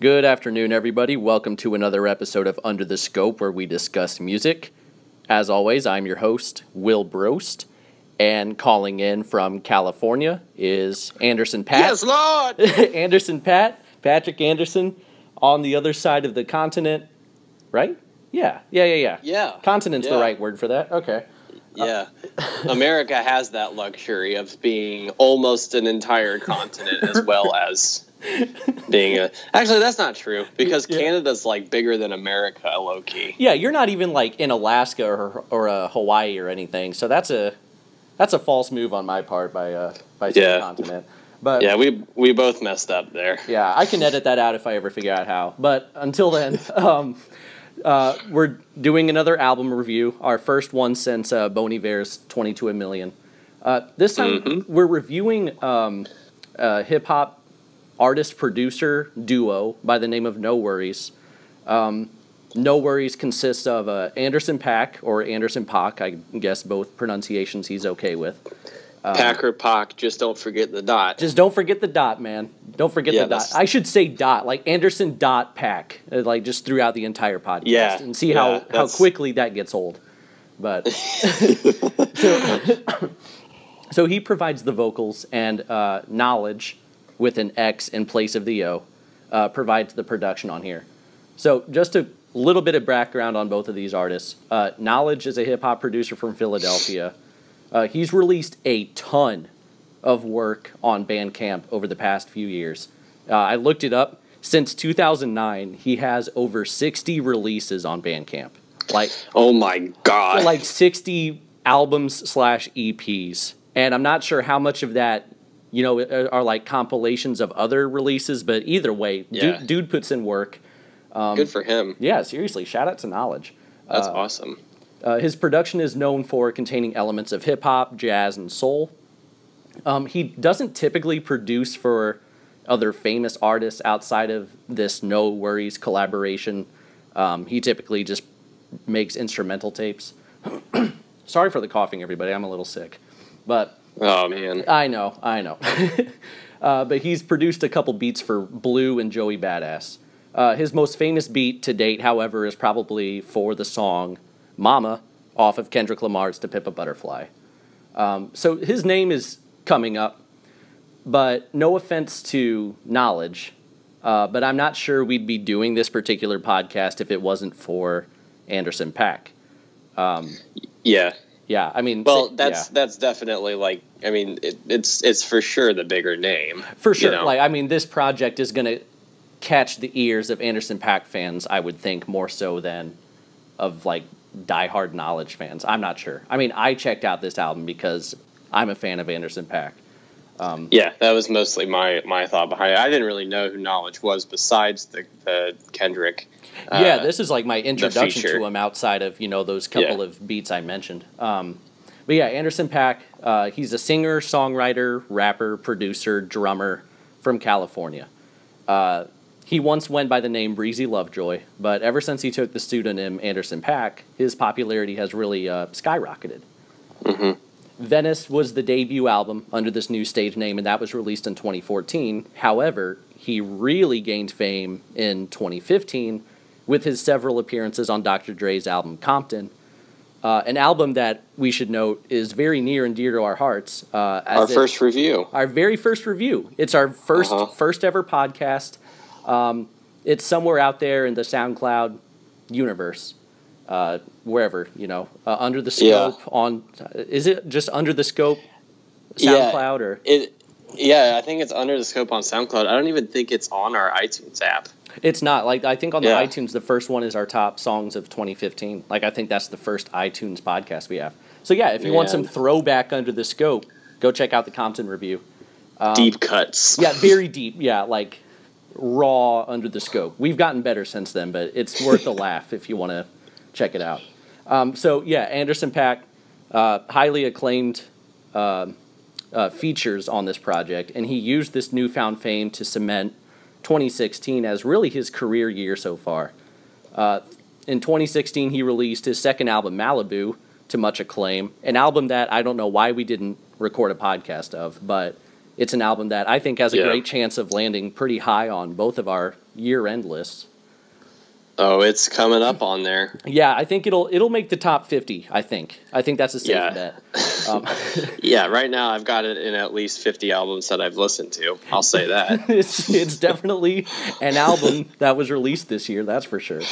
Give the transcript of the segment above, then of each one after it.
Good afternoon, everybody. Welcome to another episode of Under the Scope where we discuss music. As always, I'm your host, Will Brost, and calling in from California is Anderson Pat. Yes, Lawd. Anderson Pat, Patrick Anderson, on the other side of the continent, right? Yeah, yeah, yeah, yeah. Yeah. Continent's the right word for that. Okay. Uh, yeah. America has that luxury of being almost an entire continent as well as being a. Actually, that's not true because Yeah. Canada's like bigger than America, low key. Yeah, you're not even like in Alaska or or uh, Hawaii or anything. So that's a that's a false move on my part by uh by Yeah. continent. But Yeah, we we both messed up there. Yeah, I can edit that out if I ever figure out how. But until then, um, uh, we're doing another album review, our first one since uh, Bon Iver's 22 a Million. Uh, this time, Mhm. we're reviewing um, a hip hop artist producer duo by the name of NxWorries. Um, NxWorries consists of uh, Anderson Paak or Anderson Paak, I guess both pronunciations he's okay with. Packer Pock, just don't forget the dot. Just don't forget the dot, man. Don't forget Yeah, the dot. I should say dot, like Anderson dot Paak, uh, like just throughout the entire podcast, Yeah, and see yeah, how how quickly that gets old. But so, so he provides the vocals and uh, Knxwledge with an X in place of the O, uh, provides the production on here. So just a little bit of background on both of these artists. Uh, Knxwledge is a hip hop producer from Philadelphia. Uh, he's released a ton of work on Bandcamp over the past few years. Uh, I looked it up. Since 2009, he has over 60 releases on Bandcamp. Like, oh my god. like 60 albums slash EPs. And I'm not sure how much of that, you know, are are like compilations of other releases, but either way, Yeah. dude, dude puts in work. Good for him. Yeah, seriously, shout out to Knxwledge. That's awesome. Uh, his production is known for containing elements of hip hop, jazz, and soul. Um, he doesn't typically produce for other famous artists outside of this NxWorries collaboration. Um, he typically just makes instrumental tapes. Sorry for the coughing, everybody. I'm a little sick. But Oh man. I know, I know. uh, but he's produced a couple beats for Blu and Joey Badass. Uh, his most famous beat to date, however, is probably for the song Mama off of Kendrick Lamar's To Pimp a Butterfly. Um, so his name is coming up, but no offense to Knxwledge, uh, but I'm not sure we'd be doing this particular podcast if it wasn't for Anderson Paak. Yeah. Yeah, I mean, Well, yeah. that's that's definitely like. I mean, it, it's it's for sure the bigger name. For you sure. know? Like, I mean, this project is going to catch the ears of Anderson Paak fans, I would think, more so than of like diehard Knxwledge fans. I'm not sure. I mean, I checked out this album because I'm a fan of Anderson Paak. Um, yeah, that was mostly my my thought behind it. I didn't really know who Knxwledge was besides the, the Kendrick. Uh, yeah, this is like my introduction to him outside of, you know, those couple Yeah. of beats I mentioned. Um, but yeah, Anderson Paak, uh, he's a singer, songwriter, rapper, producer, drummer from California. Uh, he once went by the name Breezy Lovejoy, but ever since he took the pseudonym Anderson Paak, his popularity has really uh, skyrocketed. Venice was the debut album under this new stage name, and that was released in 2014. However, he really gained fame in 2015 with his several appearances on Dr. Dre's album Compton, uh, an album that we should note is very near and dear to our hearts. Uh, as our it- first review. our very first review. It's our 1st Uh-huh. first ever podcast. Um, it's somewhere out there in the SoundCloud universe, uh, wherever you know, uh, under the Yeah. scope. On is it just under the scope? Yeah. SoundCloud or It. Yeah, I think it's under the scope on SoundCloud. I don't even think it's on our iTunes app. It's not like I think on the Yeah. iTunes the first one is our top songs of 2015. Like I think that's the first iTunes podcast we have. So yeah, if you want some throwback under the scope, go check out the Compton review. Deep cuts. Um, Yeah, very deep. Yeah, like raw under the scope. We've gotten better since then, but it's worth a laugh if you want to check it out. Um, so yeah, Anderson Paak, uh, highly acclaimed uh, uh, features on this project, and he used this newfound fame to cement 2016 as really his career year so far. Uh, in 2016, he released his second album, Malibu, to much acclaim. An album that I don't know why we didn't record a podcast of, but it's an album that I think has a Yeah. great chance of landing pretty high on both of our year-end lists. Oh, it's coming up on there. Yeah, I think it'll it'll make the top fifty. I think. I think that's a safe Yeah. bet. Um, Yeah, right now I've got it in at least 50 albums that I've listened to. I'll say that. it's it's definitely an album that was released this year. That's for sure.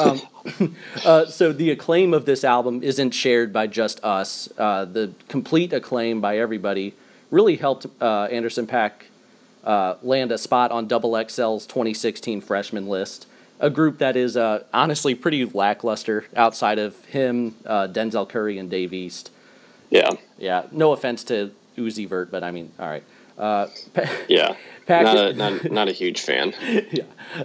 Um, uh, so the acclaim of this album isn't shared by just us. Uh, the complete acclaim by everybody really helped uh, Anderson Paak uh, land a spot on Double XL's 2016 freshman list. A group that is uh, honestly pretty lackluster outside of him, uh, Denzel Curry, and Dave East. Yeah, Yeah, no offense to Uzi Vert, but I mean, all right. Uh, Pa- yeah. Pack- Not a, not, not a huge fan.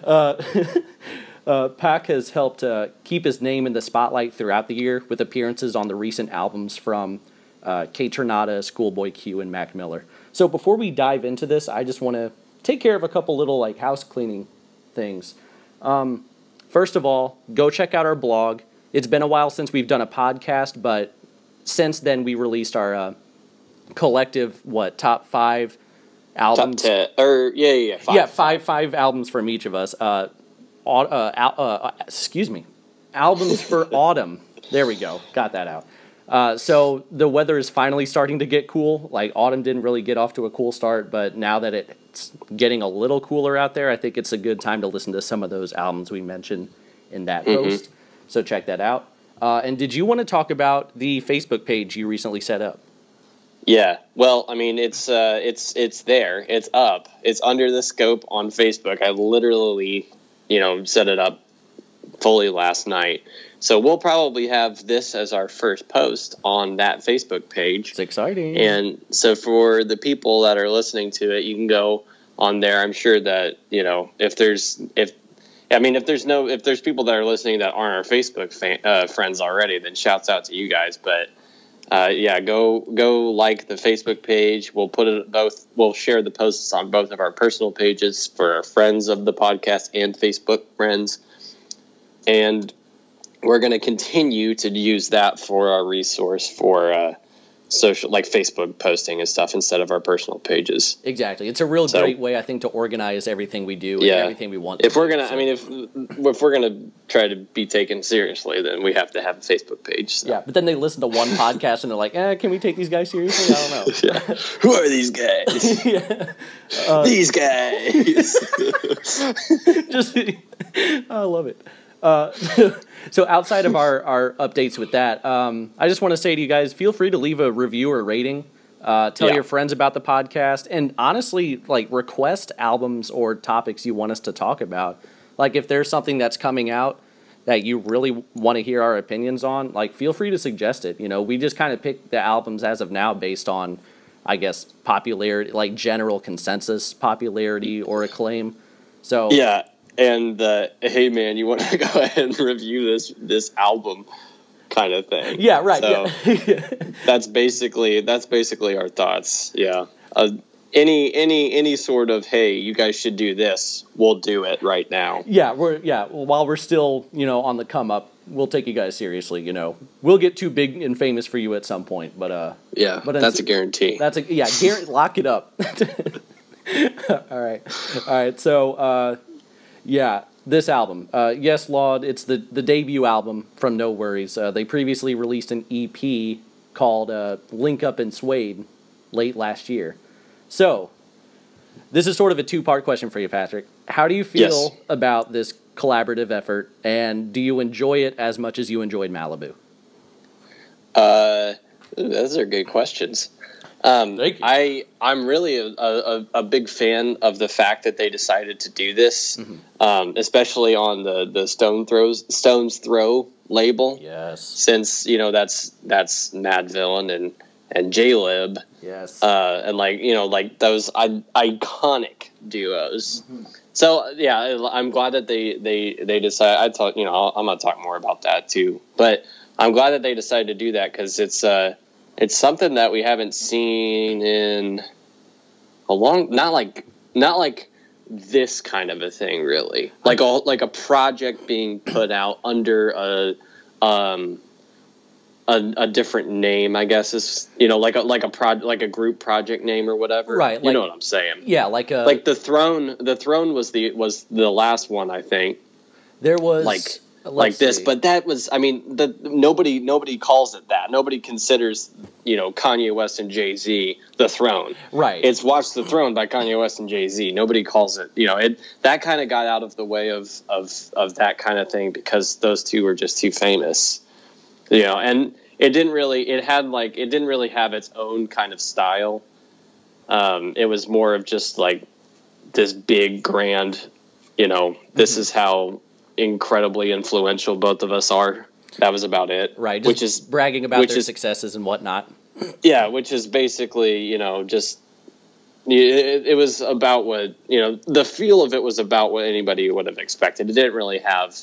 Uh, Paak has helped uh, keep his name in the spotlight throughout the year with appearances on the recent albums from uh, Kaytranada, Schoolboy Q, and Mac Miller. So before we dive into this, I just want to take care of a couple little like house cleaning things. Um, first of all, go check out our blog. It's been a while since we've done a podcast, but since then we released our uh, collective what top five albums? Top 10. Or, yeah, yeah, yeah. Five. yeah, five five albums from each of us. Uh, uh, al- uh, excuse me, albums for autumn. There we go, got that out. Uh, so the weather is finally starting to get cool. Like autumn didn't really get off to a cool start, but now that it's getting a little cooler out there, I think it's a good time to listen to some of those albums we mentioned in that post. So check that out. Uh, and did you want to talk about the Facebook page you recently set up? Yeah. Well, I mean, it's uh, it's it's there. It's up. It's under the scope on Facebook. I literally, you know, set it up fully last night. So we'll probably have this as our first post on that Facebook page. It's exciting. And so for the people that are listening to it, you can go on there. I'm sure that, you know, if there's if I mean if there's no if there's people that are listening that aren't our Facebook fan, uh, friends already, then shouts out to you guys, but uh, yeah, go go like the Facebook page. We'll put it both. We'll share the posts on both of our personal pages for our friends of the podcast and Facebook friends, and we're going to continue to use that for our resource for uh, social, like Facebook posting and stuff, instead of our personal pages. Exactly. It's a real So- great way, I think, to organize everything we do and Yeah. everything we want. If to we're gonna, so- I mean, if if we're gonna try to be taken seriously, then we have to have a Facebook page. So. yeah, but then they listen to one podcast and they're like, eh, can we take these guys seriously? I don't know. Yeah. Who are these guys? yeah. these guys. Just, I love it. Uh, so outside of our, our updates with that, um, I just want to say to you guys, feel free to leave a review or rating. Uh, tell Yeah. your friends about the podcast, and honestly, like request albums or topics you want us to talk about. Like if there's something that's coming out that you really want to hear our opinions on, like feel free to suggest it. You know, we just kind of pick the albums as of now based on, I guess, popularity, like general consensus popularity or acclaim. So yeah, and uh, hey, man, you want to go ahead and review this this album, kind of thing. Yeah, right. So yeah. that's basically that's basically our thoughts. Yeah. Uh, any any any sort of hey, you guys should do this. We'll do it right now. Yeah, we're yeah. While we're still you know on the come up, we'll take you guys seriously. You know, we'll get too big and famous for you at some point. But uh, Yeah, But that's a guarantee. that's a yeah. Garrett, lock it up. all right, all right. So uh, yeah, this album, uh, yes, Lawd. It's the the debut album from NxWorries. Uh, they previously released an EP called uh, Link Up and Suede late last year. So this is sort of a two part question for you, Patrick. How do you feel Yes. about this collaborative effort, and do you enjoy it as much as you enjoyed Malibu? Uh, those are good questions. Um. I I'm really a, a, a big fan of the fact that they decided to do this, Mm-hmm. um, especially on the the Stone Throws Stones Throw label, Yes. since you know that's that's Madvillain and and Jaylib, Yes. uh, and like you know like those I- iconic duos. So yeah, I- I'm glad that they they they decide. I talk you know I'll, I'm gonna talk more about that too, but I'm glad that they decided to do that because it's uh it's something that we haven't seen in a long not like not like this kind of a thing really like a like a project being put out under a um a, a different name, I guess is you know like a like a prod like a group project name or whatever. Right, You like- know what I'm saying? Yeah, like a Like the throne, the throne was the was the last one I think. there was like like this see. but that was i mean the nobody nobody calls it that nobody considers you know kanye west and jay-z the throne right. it's watch the throne by kanye west and jay-z nobody calls it you know it that kind of got out of the way of of of that kind of thing because those two were just too famous you know and it didn't really it had like it didn't really have its own kind of style um it was more of just like this big grand you know this Mm-hmm. is how incredibly influential both of us are that was about it right. Just which is bragging about their is- successes and whatnot. yeah, which is basically, you know, just it, it was about what you know. The feel of it was about what anybody would have expected. It didn't really have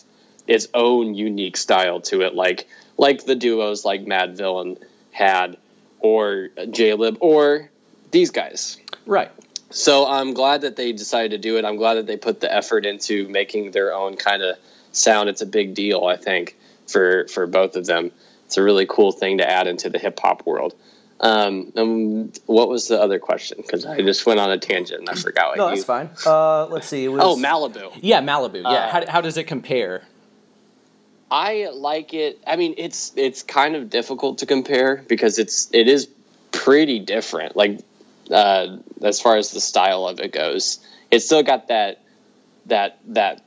its own unique style to it, like like the duos like Madvillain had, or Jaylib, or these guys. Right. So I'm glad that they decided to do it. I'm glad that they put the effort into making their own kind of sound. It's a big deal, I think, for for both of them. It's a really cool thing to add into the hip hop world. Um, um, what was the other question? Because I just went on a tangent and I forgot. What No, you, that's fine. Uh, let's see. Was, Oh, Malibu. Yeah, Malibu. Yeah. Uh, how, how does it compare? I like it. I mean, it's it's kind of difficult to compare because it's it is pretty different. Like uh, as far as the style of it goes, it's still got that that that.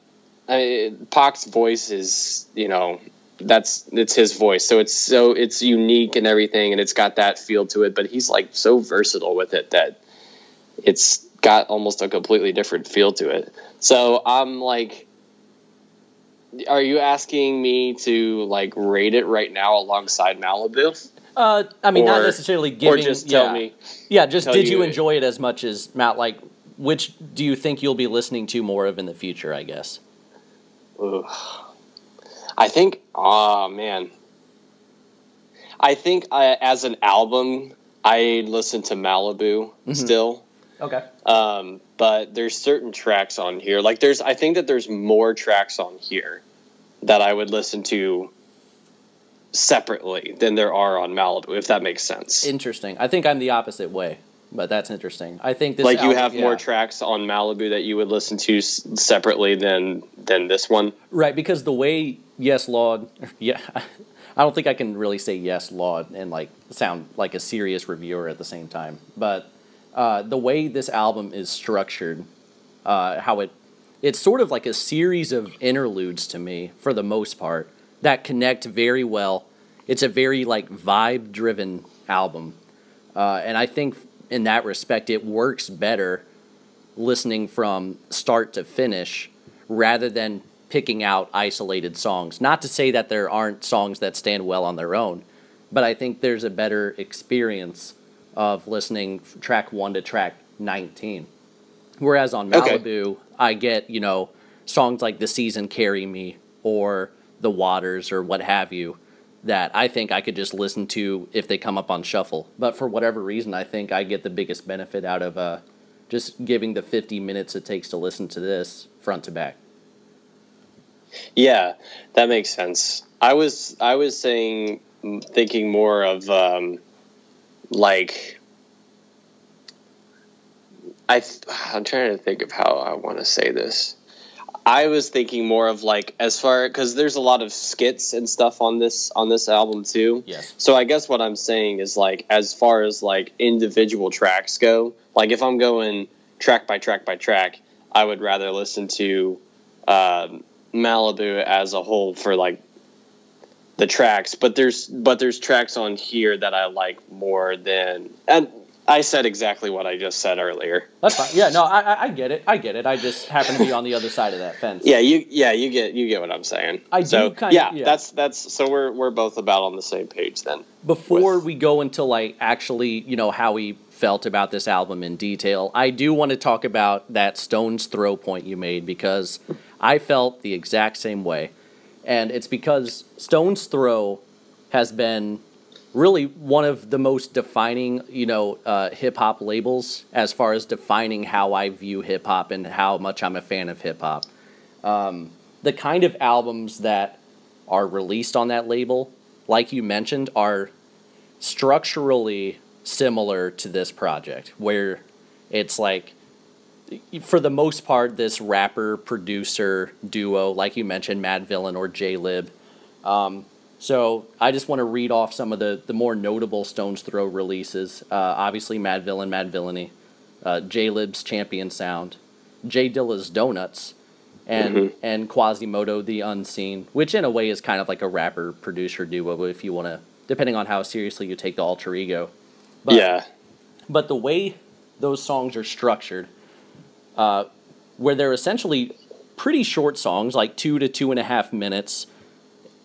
I mean, Paak's voice is you know that's it's his voice, so it's so it's unique and everything, and it's got that feel to it. But he's like so versatile with it that it's got almost a completely different feel to it. So I'm like are you asking me to like rate it right now alongside Malibu, Uh, I mean, not necessarily giving. or just tell yeah. me? Yeah, just did you you- enjoy it as much as Matt? Like, which do you think you'll be listening to more of in the future? I guess. Ugh. I think, oh man, I think I, as an album, I listen to Malibu still. Okay. Um, but there's certain tracks on here. Like there's, I think that there's more tracks on here that I would listen to separately than there are on Malibu, if that makes sense. Interesting. I think I'm the opposite way, but that's interesting. I think this like you album- have more tracks on Malibu that you would listen to s- separately than than this one. right because the way Yes Lawd, yeah, I don't think I can really say Yes Lawd and like sound like a serious reviewer at the same time. But uh, the way this album is structured, uh, how it it's sort of like a series of interludes to me for the most part that connect very well. It's a very like vibe driven album, uh, and I think in that respect it works better listening from start to finish rather than picking out isolated songs. Not to say that there aren't songs that stand well on their own, but I think there's a better experience of listening track 1 to track 19. Whereas on Okay. Malibu, I get, you know, songs like The Season Carry Me or The Waters or what have you that I think I could just listen to if they come up on shuffle. But for whatever reason, I think I get the biggest benefit out of uh, just giving the 50 minutes it takes to listen to this front to back. Yeah, that makes sense. I was I was saying thinking more of um, like I th- I'm trying to think of how I want to say this. I was thinking more of like as far because there's a lot of skits and stuff on this on this album too. Yes. So I guess what I'm saying is like as far as like individual tracks go, like if I'm going track by track by track, I would rather listen to um, Malibu as a whole for like the tracks. But there's but there's tracks on here that I like more than and I said exactly what I just said earlier. That's fine. Yeah, no, I, I- get it. I get it. I just happen to be on the other side of that fence. Yeah, you yeah you get you get what I'm saying. I do so, kinda- yeah, yeah. that's that's so we're we're both about on the same page then. Before with- we go into like actually, you know, how we felt about this album in detail, I do want to talk about that Stones Throw point you made because I felt the exact same way. And it's because Stones Throw has been really one of the most defining, you know, uh, hip hop labels as far as defining how I view hip hop and how much I'm a fan of hip hop. Um, the kind of albums that are released on that label like you mentioned, are structurally similar to this project, where it's like, for the most part, this rapper producer duo, like you mentioned, Madvillain or Jaylib. Um, so I just want to read off some of the, the more notable Stones Throw releases. Uh, obviously, Madvillain, Madvillainy, uh, Jaylib's Champion Sound, J Dilla's Donuts, and mm-hmm. and Quasimoto the Unseen, which in a way is kind of like a rapper producer duo, if you want to, depending on how seriously you take the alter ego. But, yeah. But the way those songs are structured, uh, where they're essentially pretty short songs, like two to two and a half minutes,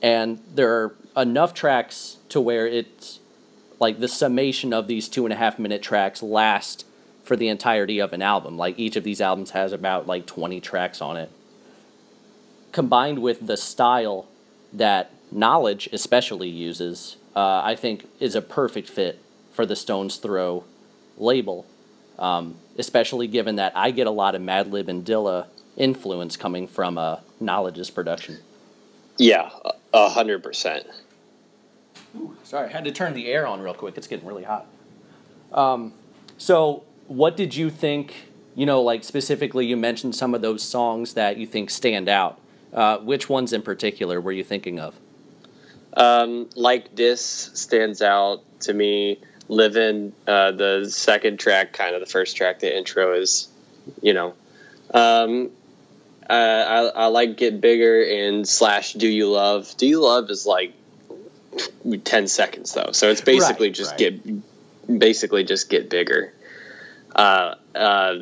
and there are enough tracks to where it's like the summation of these two and a half minute tracks last for the entirety of an album. Like each of these albums has about like 20 tracks on it. Combined with the style that Knxwledge especially uses, uh, I think is a perfect fit for the Stones Throw label. Um, especially given that I get a lot of Madlib and Dilla influence coming from uh, Knxwledge's production. Yeah, a hundred percent. Sorry, I had to turn the air on real quick. It's getting really hot. Um, so what did you think? You know, like specifically, you mentioned some of those songs that you think stand out. Uh, which ones in particular were you thinking of? Um, like this stands out to me. Living uh, the second track, kind of the first track, the intro is, you know, um, uh, I, I like get bigger and slash do you love. Do you love is like ten seconds though, so it's basically right, just right. get basically just get bigger. Uh, uh,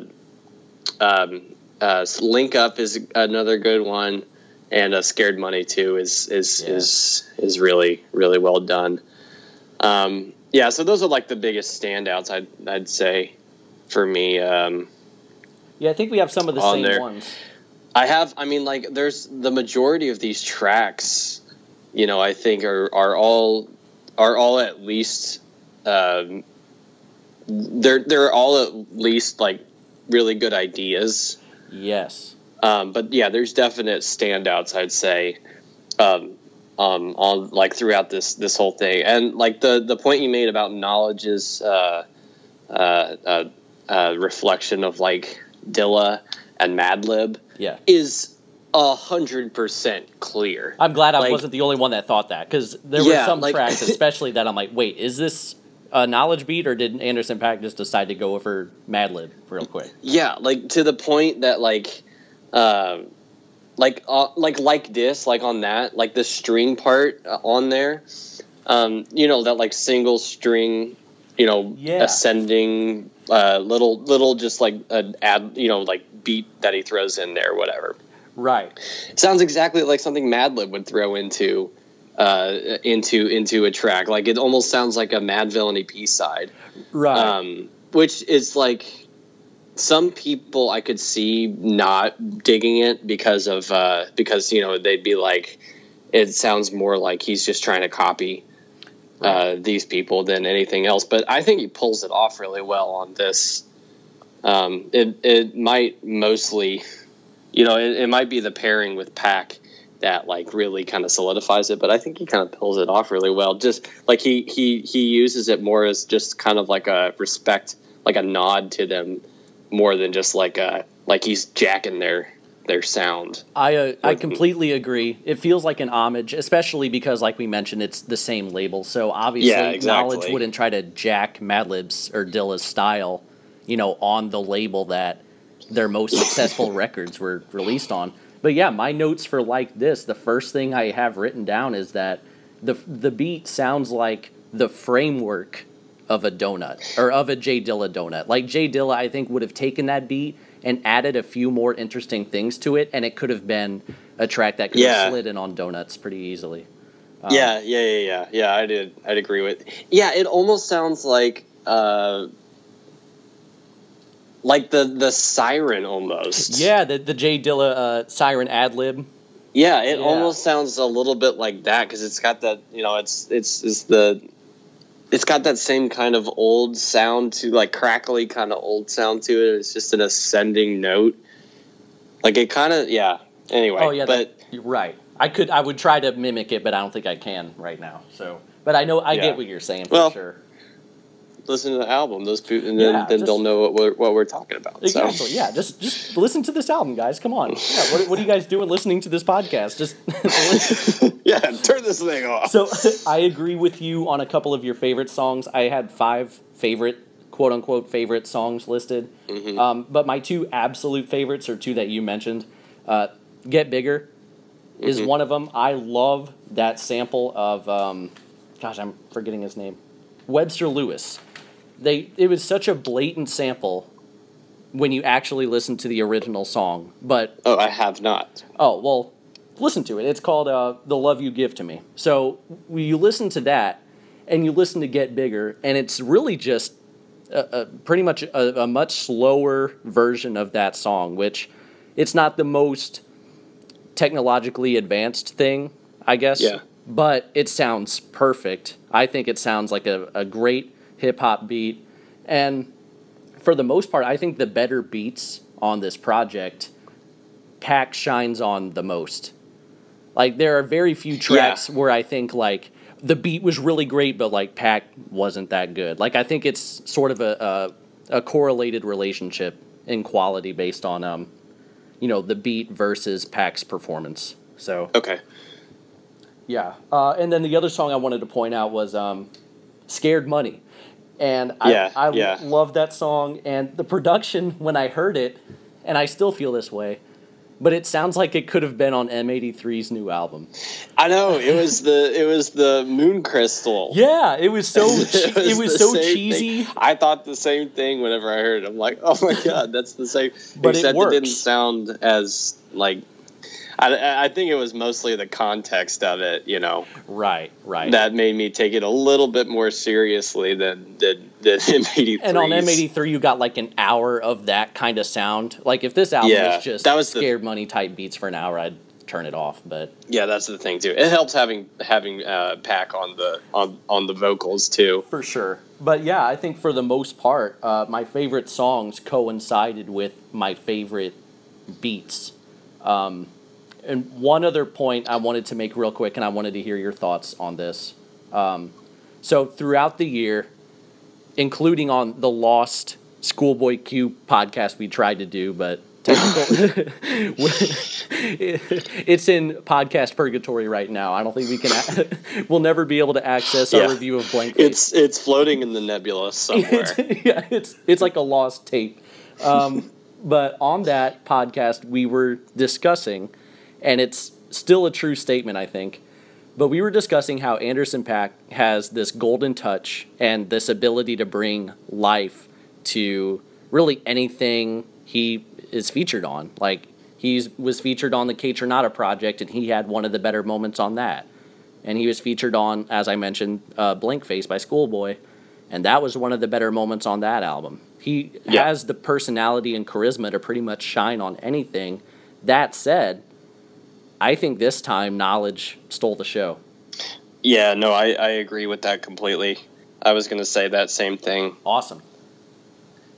um, uh, Link Up is another good one, and uh, Scared Money too is is yeah. is is really really well done. Um, yeah, so those are like the biggest standouts I'd I'd say for me. Um, yeah, I think we have some of the same there. ones. I have. I mean, like, there's the majority of these tracks. You know, I think are are all are all at least um, they're they're all at least like really good ideas. Yes. Um, but yeah, there's definite standouts. I'd say, um, um, on like throughout this this whole thing, and like the the point you made about Knxwledge's uh, uh, uh, uh, reflection of like Dilla and Madlib, yeah, is a hundred percent clear. I'm glad I wasn't the only one that thought that because there yeah, were some like, tracks, especially that I'm like, wait, is this a Knxwledge beat, or did Anderson Paak just decide to go over Madlib real quick? Yeah, like to the point that like, uh, like uh, like like this, like on that, like the string part uh, on there, um, you know that like single string, you know, yeah. ascending, uh, little little just like an ad, you know, like beat that he throws in there, whatever. Right. sounds exactly like something Madlib would throw into uh, into into a track. Like it almost sounds like a Madvillain EP side, right? Um, which is like some people I could see not digging it because of uh, because you know they'd be like it sounds more like he's just trying to copy uh, these people than anything else. But I think he pulls it off really well on this. Um, it it might mostly, you know, it, it might be the pairing with Paak that like really kind of solidifies it. But I think he kind of pulls it off really well. Just like he he he uses it more as just kind of like a respect, like a nod to them, more than just like a like he's jacking their their sound. I uh, I completely agree. It feels like an homage, especially because, like we mentioned, it's the same label. So obviously, yeah, exactly. Knxwledge wouldn't try to jack Madlib's or Dilla's style, you know, on the label that their most successful records were released on. But yeah, my notes for like this, the first thing I have written down is that the the beat sounds like the framework of a donut or of a J Dilla donut. Like J Dilla, I think would have taken that beat and added a few more interesting things to it, and it could have been a track that could yeah. have slid in on donuts pretty easily. Um, yeah, yeah, yeah, yeah, yeah. I did. I'd agree with. Yeah, it almost sounds like. Uh, like the the siren almost. Yeah, the the J Dilla uh, siren ad lib. Yeah, it yeah. almost sounds a little bit like that because it's got that you know it's it's it's the it's got that same kind of old sound to like crackly kind of old sound to it. It's just an ascending note. Like it kind of yeah Anyway, Oh yeah, but that- you're right. I could I would try to mimic it, but I don't think I can right now. So, but I know I Yeah. get what you're saying for Well, sure. Listen to the album. Those people, and then, Yeah, then just- they'll know what we're, what we're talking about. Exactly. So Yeah. Just just listen to this album, guys. Come on. Yeah. What, what are you guys doing listening to this podcast? Just. yeah, turn this thing off. so I agree with you on a couple of your favorite songs. I had five favorite quote unquote favorite songs listed, Mm-hmm. um, but my two absolute favorites are two that you mentioned. Uh, Get Bigger is Mm-hmm. one of them. I love that sample of, um, gosh, I'm forgetting his name, Webster Lewis. They it was such a blatant sample when you actually listen to the original song, but oh, I have not. Oh, well, listen to it. It's called uh, The Love You Give to Me. So you listen to that and you listen to Get Bigger, and it's really just a, a, pretty much a, a much slower version of that song, which it's not the most technologically advanced thing, I guess. Yeah. But it sounds perfect. I think it sounds like a, a great hip hop beat. And for the most part, I think the better beats on this project, Paak shines on the most. Like there are very few tracks where I think like the beat was really great, but like Paak wasn't that good. Like I think it's sort of a a, a correlated relationship in quality based on um, you know, the beat versus Paak's performance. So Okay. yeah, uh, and then the other song I wanted to point out was um, "Scared Money," and I, Yeah, I yeah. love that song and the production when I heard it, and I still feel this way. But it sounds like it could have been on M83's new album. I know it was the it was the Moon Crystal. Yeah, it was so che- it was, so cheesy. thing. I thought the same thing whenever I heard it. I'm like, oh my god, that's the same. But it Except it, didn't sound as like. I, I think it was mostly the context of it, you know, Right, right. that made me take it a little bit more seriously than than, than M83. and on M83, you got like an hour of that kind of sound. Like if this album Yeah, was just that was the- scared money type beats for an hour, I'd turn it off. But Yeah, that's the thing too. It helps having having uh, Paak on the on on the vocals too. For sure. But yeah, I think for the most part, uh, my favorite songs coincided with my favorite beats. Um, and one other point I wanted to make real quick, and I wanted to hear your thoughts on this. Um, so throughout the year, including on the Lost Schoolboy Q podcast we tried to do, but technical, it's in podcast purgatory right now. I don't think we can. A- we'll never be able to access our Yeah. review of Blank. Face. It's it's floating in the nebula somewhere. It's, yeah, it's it's like a lost tape. Um, but on that podcast, we were discussing, and it's still a true statement, I think. But we were discussing how Anderson Paak has this golden touch and this ability to bring life to really anything he is featured on. Like he was featured on the Kaytranada project, and he had one of the better moments on that. And he was featured on, as I mentioned, uh, Blank Face by Schoolboy, and that was one of the better moments on that album. He Yeah. has the personality and charisma to pretty much shine on anything. That said, I think this time Knxwledge stole the show. Yeah, no, I, I agree with that completely. I was going to say that same thing. Awesome.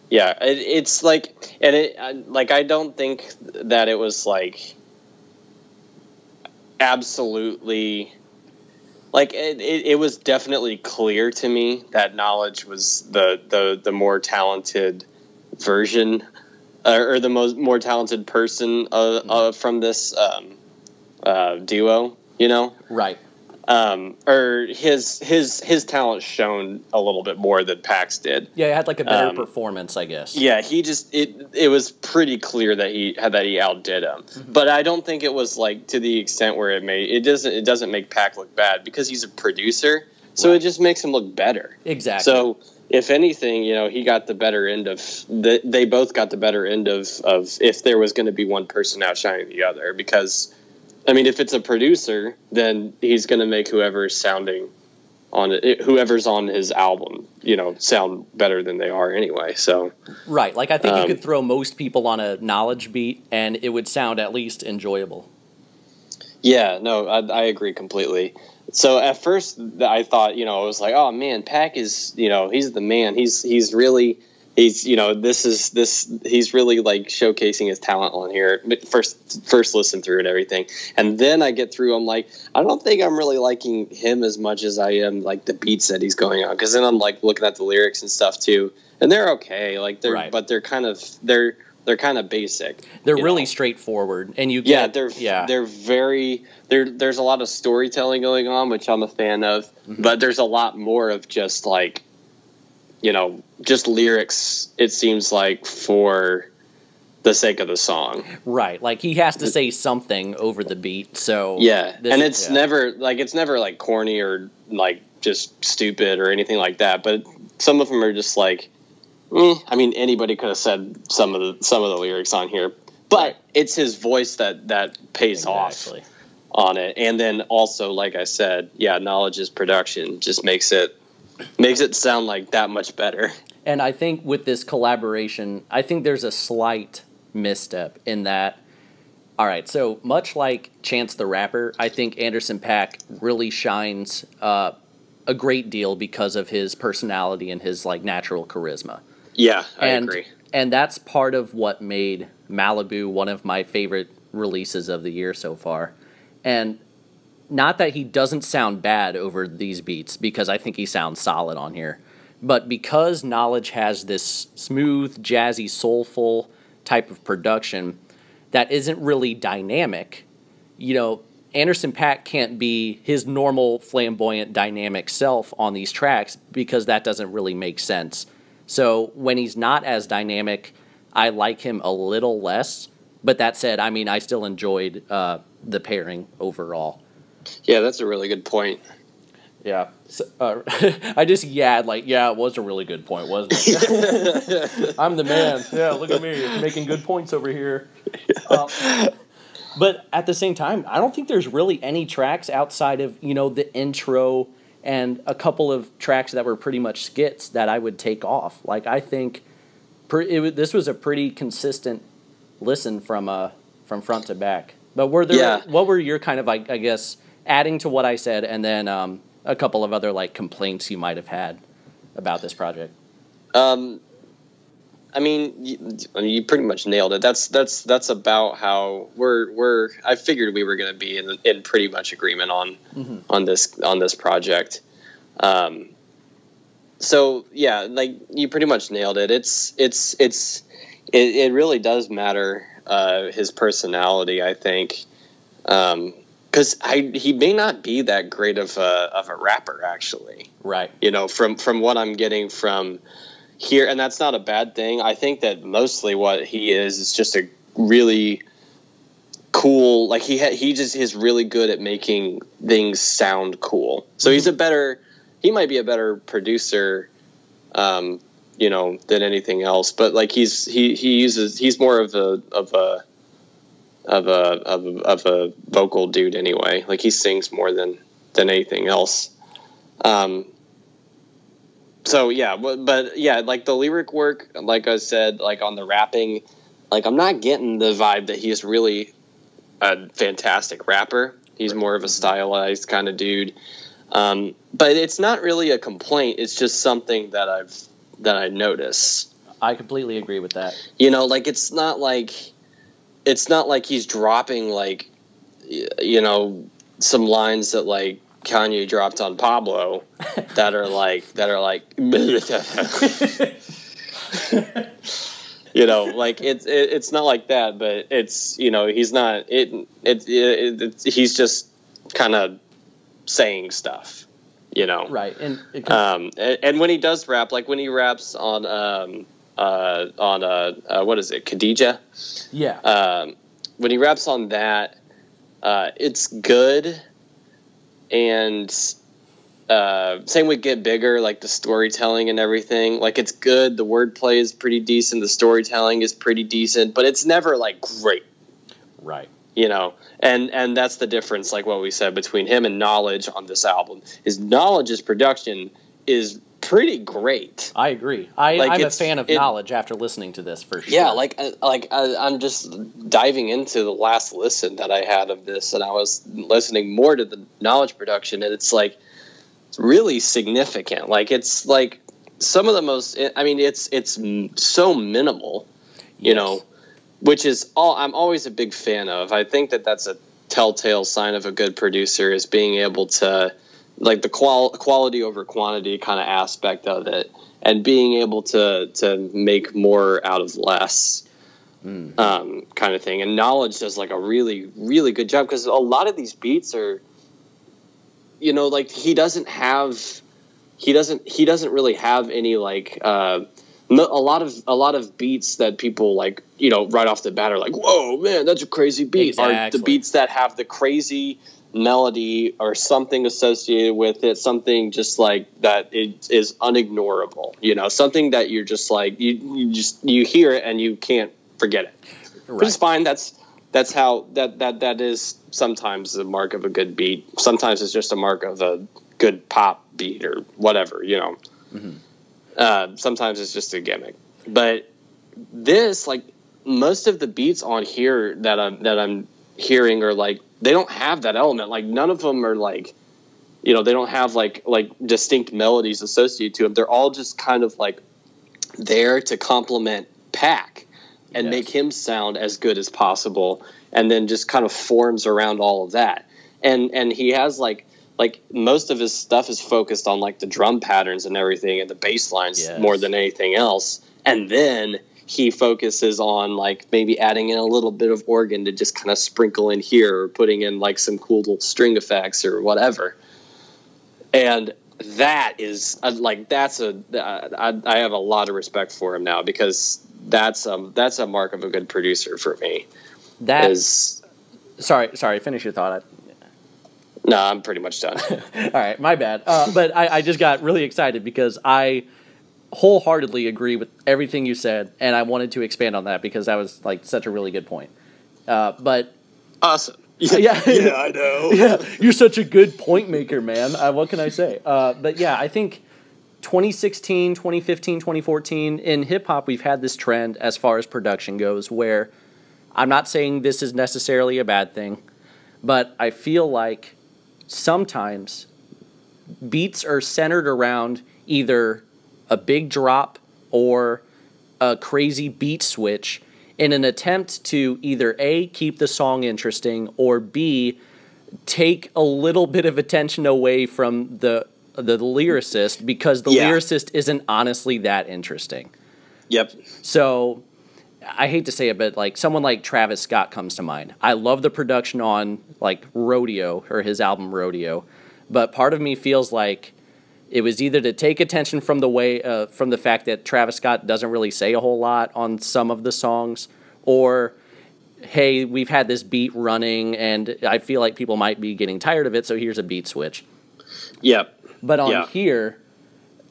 Yeah, it, it's like, and it like I don't think that it was like absolutely like it, it, it was definitely clear to me that Knxwledge was the the the more talented version uh, or the most more talented person uh, uh, from this um, uh, duo. You know, Right. um, or his his his talent shown a little bit more than Paak's did. Yeah, he had like a better Um, performance, I guess. Yeah, he just it it was pretty clear that he had that he outdid him. But I don't think it was like to the extent where it made it doesn't it doesn't make Paak look bad because he's a producer. So Right. it just makes him look better. Exactly. So if anything, you know, he got the better end of the, they both got the better end of of if there was going to be one person outshining the other because I mean, if it's a producer, then he's going to make whoever's sounding on it, whoever's on his album, you know, sound better than they are anyway. So right. Like I think you Um, could throw most people on a Knxwledge beat and it would sound at least enjoyable. Yeah, no, I, I agree completely. So at first, I thought, you know, I was like, oh man, Paak is, you know, he's the man. He's he's really he's you know this is this he's really like showcasing his talent on here first first listen through and everything and then i get through i'm like i don't think i'm really liking him as much as i am like the beats that he's going on because then i'm like looking at the lyrics and stuff too and they're okay like they're Right. but they're kind of they're they're kind of basic They're really know? straightforward, and you get yeah they're yeah they're very there there's a lot of storytelling going on which i'm a fan of Mm-hmm. but there's a lot more of just like you know just lyrics it seems like for the sake of the song right. Like he has to say something over the beat. So yeah this and it's yeah. never like it's never like corny or like just stupid or anything like that but some of them are just like eh, i mean anybody could have said some of the some of the lyrics on here but Right. it's his voice that that pays off on it and then also like i said yeah Knxwledge is production just makes it makes it sound like that much better And I think with this collaboration, I think there's a slight misstep in that. All right, so much like Chance the Rapper, I think Anderson Paak really shines uh, a great deal because of his personality and his like natural charisma. yeah i and, agree And that's part of what made Malibu one of my favorite releases of the year so far. And not that he doesn't sound bad over these beats, because I think he sounds solid on here, but because Knxwledge has this smooth, jazzy, soulful type of production that isn't really dynamic, you know, Anderson Paak can't be his normal flamboyant dynamic self on these tracks because that doesn't really make sense. So when he's not as dynamic, I like him a little less. But that said, I mean, I still enjoyed uh, the pairing overall. Yeah that's a really good point Yeah. So, uh, I just yeah, like yeah, it was a really good point, wasn't it? I'm the man. Yeah, look at me making good points over here. Um, but at the same time, I don't think there's really any tracks outside of you know the intro and a couple of tracks that were pretty much skits that I would take off. Like I think pre- it, this was a pretty consistent listen from uh from front to back. But were there Yeah. what were your kind of like I guess adding to what I said and then um, a couple of other like complaints you might have had about this project? Um, I mean, you, I mean, you pretty much nailed it. That's that's that's about how we're we're. I figured we were going to be in in pretty much agreement on on this on this project. Um, so yeah, like you pretty much nailed it. It's it's it's it, it really does matter uh, his personality. I think. Um, because I he may not be that great of a of a rapper actually. Right. you know from from what i'm getting from here and that's not a bad thing. I think that mostly what he is is just a really cool like he ha- he just is really good at making things sound cool. So he's a better he might be a better producer um you know than anything else. But like he's he he uses he's more of a of a of a of a, of a vocal dude anyway. Like he sings more than than anything else. Um so yeah but, but yeah like the lyric work like i said like on the rapping like i'm not getting the vibe that he's really a fantastic rapper. He's more of a stylized kind of dude. Um, but it's not really a complaint. It's just something that i've that i notice. I completely agree with that. you know like it's not like it's not like he's dropping like you know some lines that like Kanye dropped on Pablo that are like that are like you know like it's it, it's not like that but it's you know he's not it it, it, it's he's just kind of saying stuff you know Right. And it, um, and, and when he does rap, like when he raps on um, uh, on uh, uh, what is it, Khadija? yeah. Um, when he raps on that, uh, it's good. And uh, same with Get Bigger, like the storytelling and everything. Like it's good. The wordplay is pretty decent. The storytelling is pretty decent, but it's never like great right. you know and and that's the difference like what we said between him and Knxwledge on this album his Knxwledge's production is pretty great I agree. I, Like, I'm a fan of it- Knxwledge after listening to this for sure. yeah like I- like I, i'm just diving into the last listen that i had of this and i was listening more to the Knxwledge production and it's like it's really significant like it's like some of the most. Eh, I mean, it's it's so minimal, you Yes. know, which is all I'm always a big fan of. I think that that's a telltale sign of a good producer is being able to like the qual- quality over quantity kind of aspect of it and being able to to make more out of less um, kind of thing. And Knxwledge does like a really really good job because a lot of these beats are you know like he doesn't have he doesn't he doesn't really have any like uh no- a lot of a lot of beats that people like you know right off the bat are like whoa man that's a crazy beat. Are the beats that have the crazy melody or something associated with it something just like that it is unignorable you know something that you're just like you, you just you hear it and you can't forget it. But it's fine. That's that's how that that that is sometimes the mark of a good beat. Sometimes it's just a mark of a good pop beat or whatever you know. Uh, sometimes it's just a gimmick. But this like most of the beats on here that i'm that i'm hearing are like they don't have that element like none of them are like you know they don't have like like distinct melodies associated to them they're all just kind of like there to complement Paak and Yes. make him sound as good as possible and then just kind of forms around all of that and and he has like like most of his stuff is focused on like the drum patterns and everything and the bass lines Yes. more than anything else and then he focuses on like maybe adding in a little bit of organ to just kind of sprinkle in here or putting in like some cool little string effects or whatever and that is uh, like that's a I, I have a lot of respect for him now because that's um that's a mark of a good producer for me That is sorry, sorry. Finish your thought. no i'm pretty much done All right, my bad. Uh, but I, I just got really excited because I wholeheartedly agree with everything you said, and I wanted to expand on that because that was like such a really good point. Uh, but awesome yeah, yeah, i know yeah, you're such a good point maker, man. Uh, what can I say? Uh, but yeah, I think 2016, 2015, 2014 in hip hop, we've had this trend as far as production goes, where I'm not saying this is necessarily a bad thing, but I feel like sometimes beats are centered around either a big drop or a crazy beat switch in an attempt to either A, keep the song interesting, or B, take a little bit of attention away from the the lyricist because the Yeah. lyricist isn't honestly that interesting. yep So I hate to say it, but like someone like Travis Scott comes to mind. I love the production on like Rodeo or his album Rodeo, but part of me feels like it was either to take attention from the way uh, from the fact that Travis Scott doesn't really say a whole lot on some of the songs, or hey, we've had this beat running and I feel like people might be getting tired of it, so here's a beat switch. yep But on Yeah. here,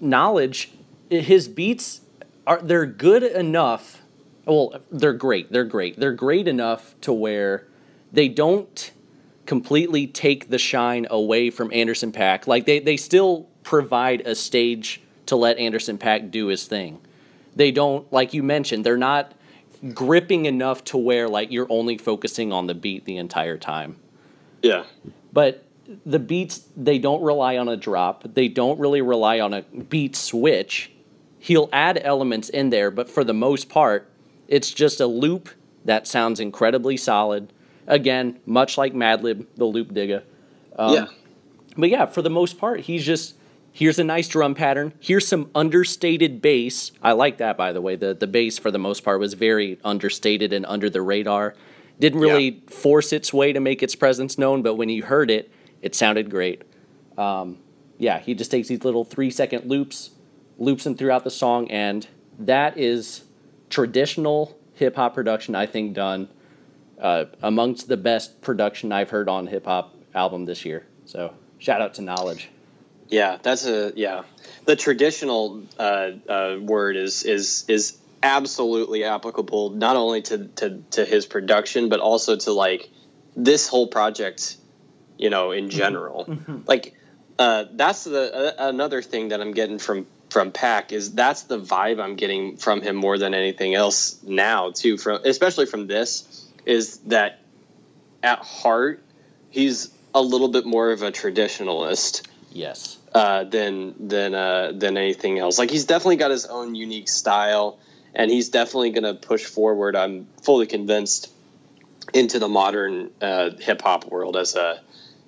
Knxwledge, his beats are they're good enough. Well, they're great. They're great. They're great enough to where they don't completely take the shine away from Anderson Paak. Like they they still provide a stage to let Anderson Paak do his thing. They don't like you mentioned, they're not gripping enough to where like you're only focusing on the beat the entire time. Yeah. But the beats they don't rely on a drop. They don't really rely on a beat switch. He'll add elements in there but for the most part it's just a loop that sounds incredibly solid. Again much like madlib the loop digger. Um, yeah. but yeah for the most part he's just here's a nice drum pattern. Here's some understated bass. I like that by the way. The, the bass for the most part was very understated and under the radar. Didn't really force its way to make its presence known but when you heard it it sounded great. Um, yeah he just takes these little three second loops loops them throughout the song and that is traditional hip-hop production i think done uh, amongst the best production i've heard on hip-hop album this year. So shout out to Knxwledge Yeah, that's a yeah. The traditional uh, uh, word is is is absolutely applicable not only to, to to his production but also to like this whole project, you know, in general. Like uh, that's the uh, another thing that I'm getting from from Paak is that's the vibe I'm getting from him more than anything else now too. From especially from this is that at heart he's a little bit more of a traditionalist Yes. Uh, than than uh, than anything else. Like he's definitely got his own unique style, and he's definitely going to push forward. I'm fully convinced into the modern uh, hip hop world as a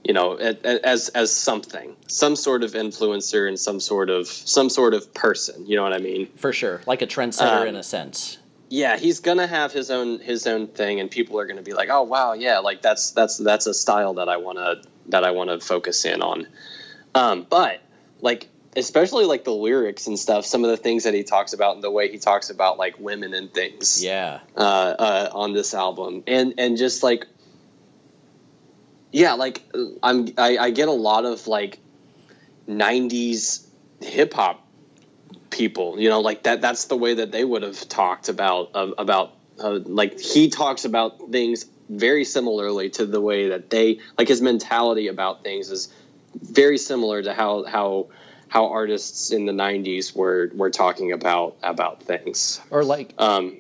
you know as as something, some sort of influencer and some sort of some sort of person. You know what I mean? For sure. Like a trendsetter Um, in a sense. yeah, he's gonna have his own his own thing, and people are gonna be like, "Oh wow, yeah, like that's that's that's a style that I wanna that I wanna focus in on." Um, but like, especially like the lyrics and stuff, some of the things that he talks about and the way he talks about like women and things, Yeah. uh, uh, on this album, and and just like, yeah, like I'm I, I get a lot of like '90s hip hop people you know like that that's the way that they would have talked about uh, about uh, like he talks about things very similarly to the way that they like his mentality about things is very similar to how how how artists in the 90s were were talking about about things Or like um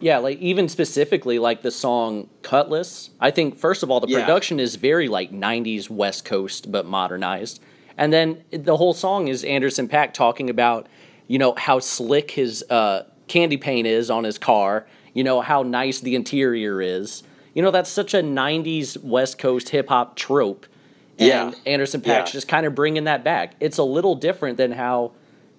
Yeah, like even specifically like the song Cutlass. I think first of all the Yeah. production is very like 90s West Coast but modernized. And then the whole song is Anderson Paak talking about, you know, how slick his uh, candy paint is on his car, you know, how nice the interior is. You know, that's such a 90s West Coast hip hop trope. And Yeah. Anderson Paak's Yeah. just kind of bringing that back. It's a little different than how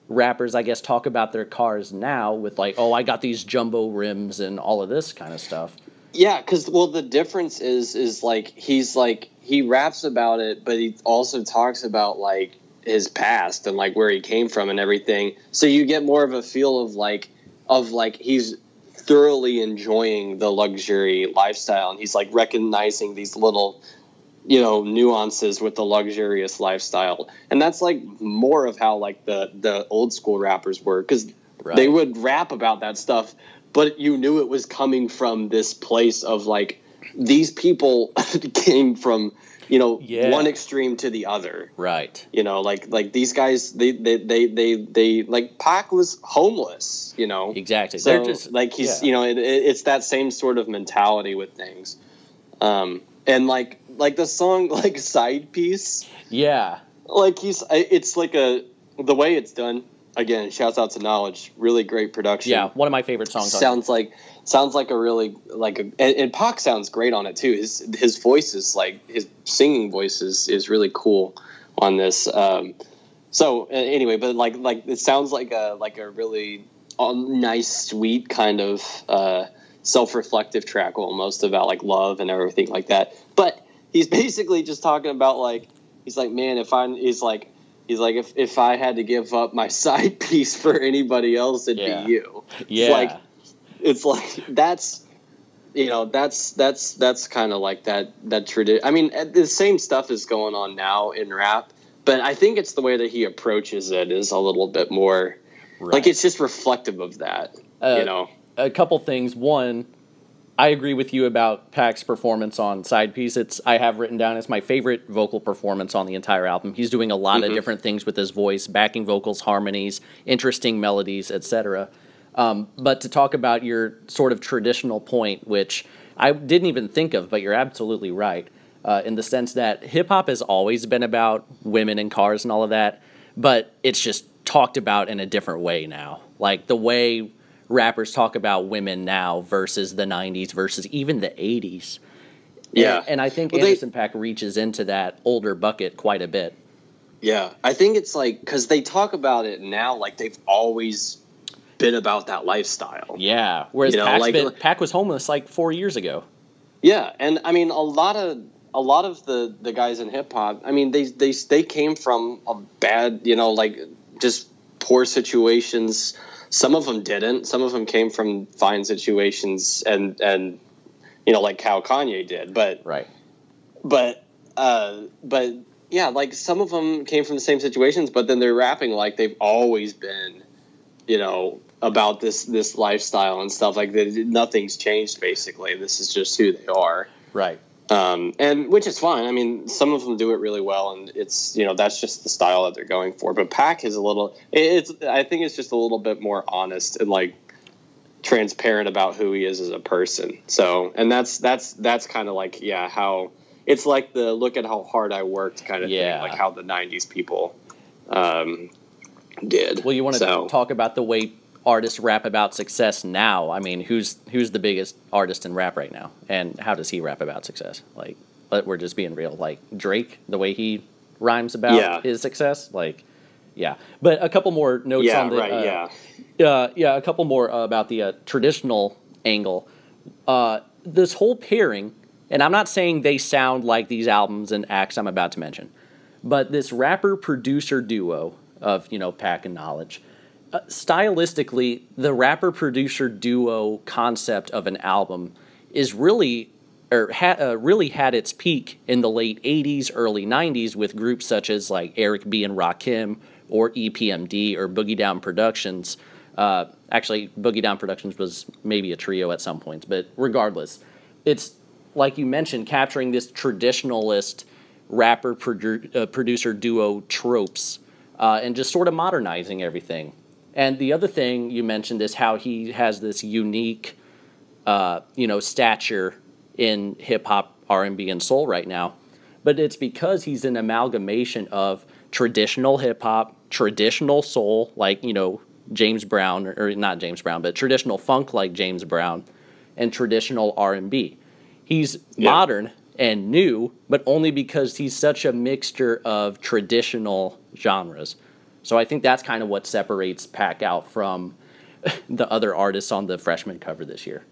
rappers, I guess, talk about their cars now with like, oh, I got these jumbo rims and all of this kind of stuff. Yeah, because well, the difference is is like he's like he raps about it, but he also talks about like his past and like where he came from and everything. So you get more of a feel of like of like he's thoroughly enjoying the luxury lifestyle, and he's like recognizing these little you know nuances with the luxurious lifestyle and that's like more of how like the the old school rappers were because Right. they would rap about that stuff but you knew it was coming from this place of like these people came from you know Yeah. one extreme to the other Right. you know like like these guys they they they they, they like Paak was homeless you know Exactly. so They're just like he's yeah. you know it, it, it's that same sort of mentality with things um and like like the song like side piece Yeah. like he's it's like a the way it's done again shouts out to Knxwledge really great production Yeah. One of my favorite songs. on sounds like sounds like a really like a and, and Paak sounds great on it too his his voice is like his singing voice is is really cool on this um so uh, anyway but like like it sounds like a like a really uh, nice sweet kind of uh self-reflective track almost about like love and everything like that but he's basically just talking about like he's like man if i he's like he's like if, if i had to give up my side piece for anybody else it'd Yeah. be you Yeah. it's like it's like that's you know that's that's that's kind of like that that tradition i mean uh, the same stuff is going on now in rap but i think it's the way that he approaches it is a little bit more Right. like it's just reflective of that Uh, you know a couple things. One, I agree with you about Paak's performance on Side Piece. It's I have written down as my favorite vocal performance on the entire album. He's doing a lot of different things with his voice, backing vocals, harmonies, interesting melodies, etc. Um, but to talk about your sort of traditional point, which I didn't even think of, but you're absolutely right, uh, in the sense that hip hop has always been about women and cars and all of that, but it's just talked about in a different way now. Like the way rappers talk about women now versus the 90s versus even the 80s. Yeah. And, and I think Well, they- Anderson Paak reaches into that older bucket quite a bit. yeah i think it's like because they talk about it now like they've always been about that lifestyle Yeah. Whereas You know, Paak's like- been, uh, Paak was homeless like four years ago. Yeah, and I mean a lot of a lot of the the guys in hip hop. I mean they they they came from a bad, you know, like just poor situations. Some of them didn't. Some of them came from fine situations, and and you know, like how Kanye did. But Right. but uh, but yeah, like some of them came from the same situations, but then they're rapping like they've always been, you know, about this this lifestyle and stuff like that. Nothing's changed basically. This is just who they are, Right. Um, and which is fine. I mean, some of them do it really well, and it's you know that's just the style that they're going for. But Paak is a little. It's I think it's just a little bit more honest and like transparent about who he is as a person. So, and that's that's that's kind of like yeah how it's like the look at how hard I worked kind of Yeah. thing, like how the '90s people um, did. Well, you want to so, talk about the way artists rap about success now. I mean, who's who's the biggest artist in rap right now, and how does he rap about success? Like, but we're just being real. Like Drake, the way he rhymes about Yeah. his success, like, yeah. But a couple more notes Yeah, on the right. uh, yeah, uh, yeah, a couple more uh, about the uh, traditional angle. Uh, this whole pairing, and I'm not saying they sound like these albums and acts I'm about to mention, but this rapper producer duo of you know Paak and Knxwledge, uh, stylistically, the rapper producer duo concept of an album is really or ha- uh, really had its peak in the late 80s, early 90s with groups such as like Eric B. and Rakim or EPMD or Boogie Down Productions. Uh, actually, Boogie Down Productions was maybe a trio at some points, but regardless, it's like you mentioned, capturing this traditionalist rapper produ- uh, producer duo tropes uh, and just sort of modernizing everything. And the other thing you mentioned is how he has this unique uh, you know, stature in hip hop, R and B, and soul right now. But it's because he's an amalgamation of traditional hip hop, traditional soul, like you know James Brown, or not James Brown, but traditional funk like James Brown, and traditional R and B. He's Yeah. modern and new, but only because he's such a mixture of traditional genres. So I think that's kind of what separates Paak out from the other artists on the freshman cover this year.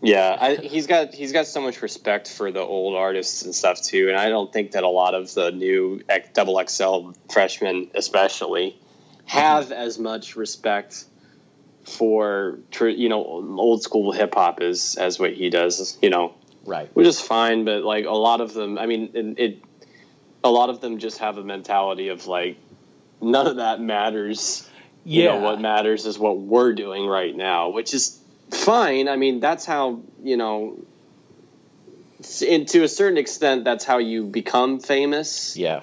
yeah. I, he's got he's got so much respect for the old artists and stuff too, and I don't think that a lot of the new double XL freshmen, especially, have mm-hmm. as much respect for you know old school hip hop as as what he does. You know, Right. which is fine, but like a lot of them, I mean, it, it a lot of them just have a mentality of like none of that matters. You know, what matters is what we're doing right now, which is fine. I mean, that's how you know. And to a certain extent, that's how you become famous. yeah.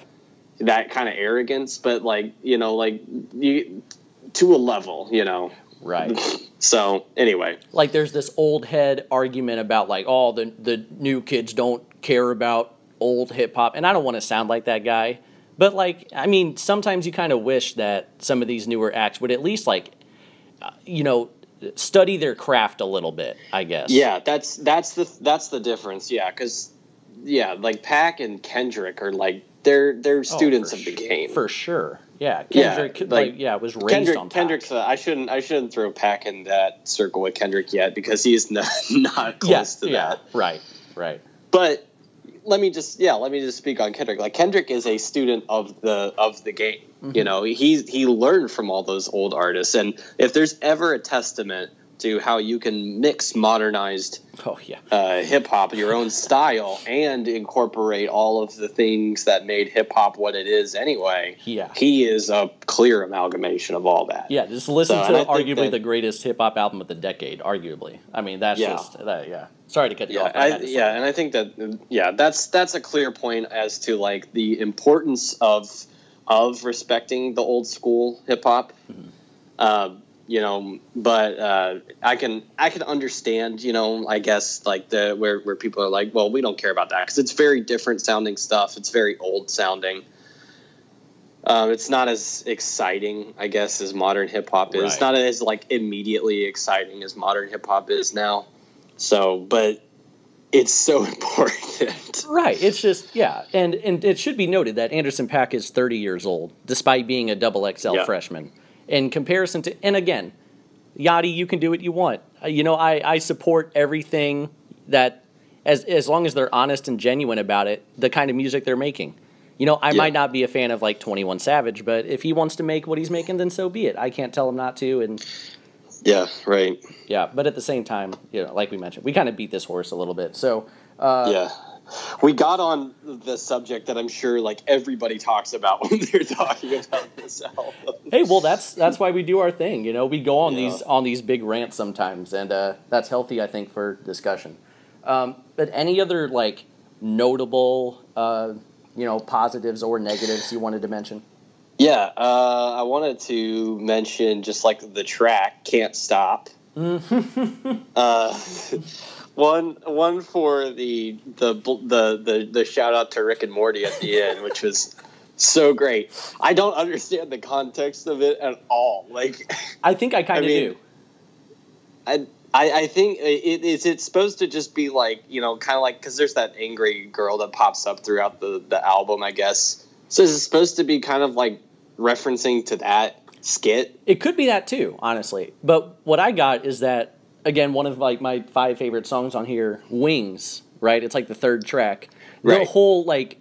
That kind of arrogance, but like you know, like you to a level, you know. Right. So anyway, like there's this old head argument about like, oh, the the new kids don't care about old hip hop, and I don't want to sound like that guy, but like, I mean, sometimes you kind of wish that some of these newer acts would at least like, uh, you know, study their craft a little bit. I guess. Yeah, that's that's the that's the difference. Yeah, because yeah, like Paak and Kendrick are like they're they're Oh, students for of the su- game. for sure. Yeah, Yeah, like, like, yeah, it was raised Kendrick, on Pac. Kendrick's. Uh, I shouldn't I shouldn't throw Paak in that circle with Kendrick yet because he's not not Yeah, close to yeah, that. right, right. But let me just yeah let me just speak on Kendrick. Like Kendrick is a student of the of the game. Mm-hmm. You know he he learned from all those old artists, and if there's ever a testament to how you can mix modernized Oh yeah. uh, hip hop, your own style, and incorporate all of the things that made hip hop what it is anyway. Yeah. He is a clear amalgamation of all that. Yeah, just listen So, to arguably that- the greatest hip hop album of the decade, arguably. I mean, that's Yeah. just that. Yeah. Sorry to cut you Yeah, off. I, had to say yeah, and I think that yeah, that's that's a clear point as to like the importance of of respecting the old school hip hop. Mm-hmm. Uh, you know, but uh, I can I can understand. You know, I guess like the where where people are like, well, we don't care about that because it's very different sounding stuff. It's very old sounding. Um, it's not as exciting, I guess, as modern hip hop is. Right. Not as like immediately exciting as modern hip hop is now. So, but it's so important. Right. It's just yeah, and and it should be noted that Anderson Paak is 30 years old, despite being a double XL Yeah. freshman. In comparison to, and again, Yachty, you can do what you want. Uh, You know, I I support everything that as as long as they're honest and genuine about it, the kind of music they're making. You know, I Yeah. might not be a fan of like 21 Savage, but if he wants to make what he's making, then so be it. I can't tell him not to, and Yeah, right. yeah. But at the same time, you know, like we mentioned, we kind of beat this horse a little bit. So uh, yeah. We got on the subject that I'm sure like everybody talks about when they're talking about this album. Hey, well, that's that's why we do our thing. You know, we go on Yeah. these on these big rants sometimes, and uh, that's healthy, I think, for discussion. Um, but any other like notable, uh, you know, positives or negatives you wanted to mention? Yeah, uh, I wanted to mention just like the track "Can't Stop." uh, one one for the the the the, the shout out to Rick and Morty at the end, which was so great. I don't understand the context of it at all. Like, I think I kind of mean, do. I. I, I think it is it's supposed to just be like you know kind of like because there's that angry girl that pops up throughout the, the album I guess so is it supposed to be kind of like referencing to that skit It could be that too, honestly. But what I got is that again, one of like my five favorite songs on here, "Wings." Right, it's like the third track. The whole like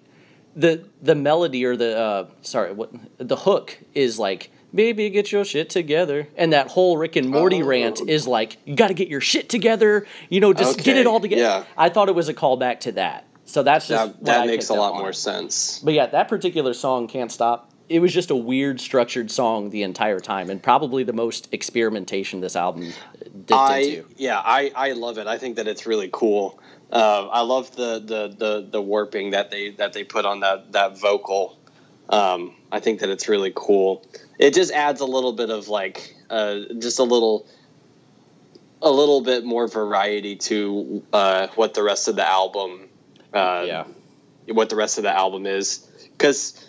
the the melody or the uh, sorry, what the hook is like. Baby, get your shit together, and that whole Rick and Morty Oh. rant is like, you got to get your shit together. You know, just get it all together. yeah. I thought it was a callback to that, so that's just that, what that I makes a lot more sense But yeah, that particular song, Can't Stop, it was just a weird structured song the entire time and probably the most experimentation this album dipped I into. yeah, I, I love it. I think that it's really cool. Uh, I love the, the, the, the warping that they that they put on that that vocal. Um, I think that it's really cool. It just adds a little bit of like uh, just a little a little bit more variety to uh, what the rest of the album uh, yeah. what the rest of the album is because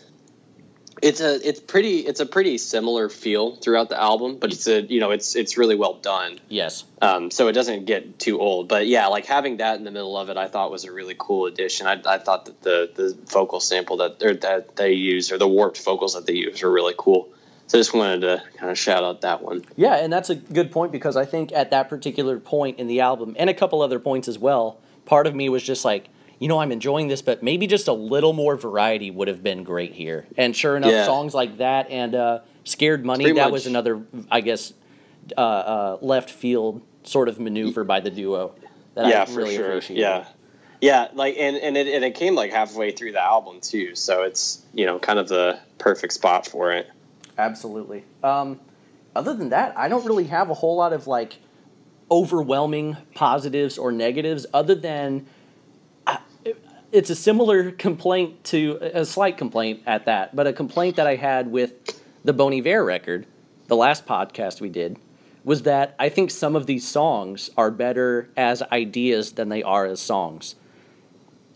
it's a it's pretty it's a pretty similar feel throughout the album but it's a you know it's it's really well done. Yes. um, so it doesn't get too old but yeah like having that in the middle of it i thought was a really cool addition. I, I thought that the the vocal sample that or that they use or the warped vocals that they use are really cool. So i just wanted to kind of shout out that one. Yeah, and that's a good point because I think at that particular point in the album, and a couple other points as well, part of me was just like, you know, I'm enjoying this, but maybe just a little more variety would have been great here. And sure enough, Yeah. songs like that and uh, Scared Money, Pretty that much- was another, I guess, uh, uh, left field sort of maneuver by the duo that yeah I for really sure appreciated. yeah yeah like and, and it, and it came like halfway through the album too so it's you know kind of the perfect spot for it Absolutely. Um, other than that, I don't really have a whole lot of like overwhelming positives or negatives, other than it's a similar complaint to a slight complaint at that, but a complaint that I had with the Bon Iver record, the last podcast we did, was that I think some of these songs are better as ideas than they are as songs.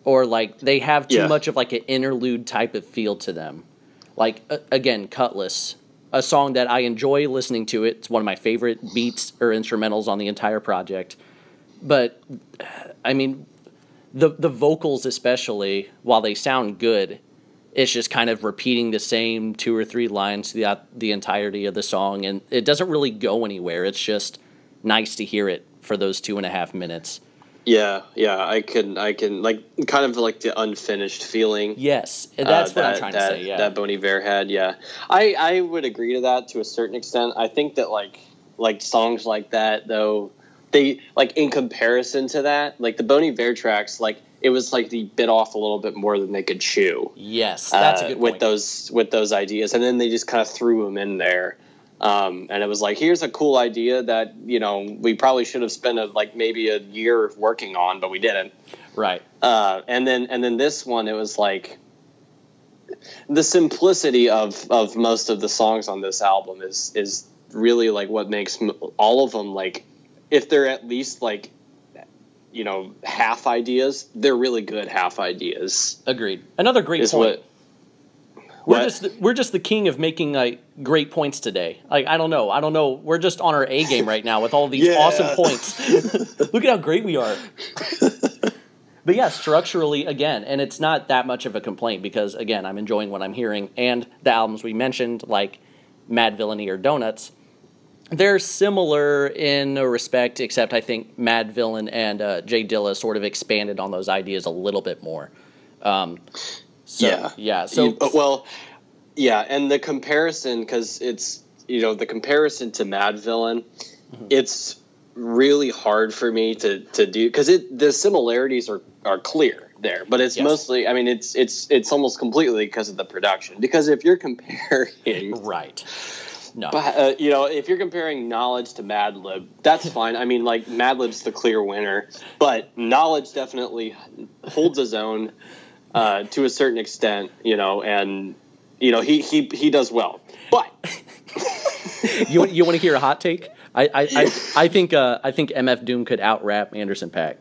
Or like they have too Yeah. much of like an interlude type of feel to them. Like a- again, Cutlass, a song that I enjoy listening to. It. It's one of my favorite beats or instrumentals on the entire project. But I mean, the the vocals especially, while they sound good, it's just kind of repeating the same two or three lines throughout the entirety of the song, and it doesn't really go anywhere. It's just nice to hear it for those two and a half minutes. yeah yeah i can i can like kind of like the unfinished feeling Yes, that's uh, what I'm that- trying that, to say. Yeah, that Bon Iver had. Yeah, I I would agree to that to a certain extent. I think that like like songs like that though they like in comparison to that like the Bon Iver tracks like it was like they bit off a little bit more than they could chew. yes, that's uh, a good point. with those with those ideas, and then they just kind of threw them in there. Um, and it was like, here's a cool idea that you know we probably should have spent a, like maybe a year working on, but we didn't. right. Uh, and then and then this one, it was like the simplicity of of most of the songs on this album is is really like what makes all of them like if they're at least like you know half ideas, they're really good half ideas. Agreed. Another great Is point. what We're what? just the, we're just the king of making like great points today. Like I don't know, I don't know. We're just on our A game right now with all these Yeah. awesome points. Look at how great we are. but yeah, structurally again, and it's not that much of a complaint because again, I'm enjoying what I'm hearing and the albums we mentioned like Madvillainy or Donuts. They're similar in a respect, except I think Madvillain and uh, Jay Dilla sort of expanded on those ideas a little bit more. Um, so, Yeah. yeah. So You- well, yeah, and the comparison because it's you know the comparison to Madvillain, Mm-hmm. it's really hard for me to to do because it the similarities are are clear there, but it's Yes. mostly I mean it's it's it's almost completely because of the production because if you're comparing. Right. No. But, uh, you know, if you're comparing Knxwledge to Madlib, that's fine. I mean, like Madlib's the clear winner, but Knxwledge definitely holds his own uh, to a certain extent. You know, and you know he he he does well. But you want you want to hear a hot take? I I, I, I think uh, I think MF Doom could out rap Anderson Paak.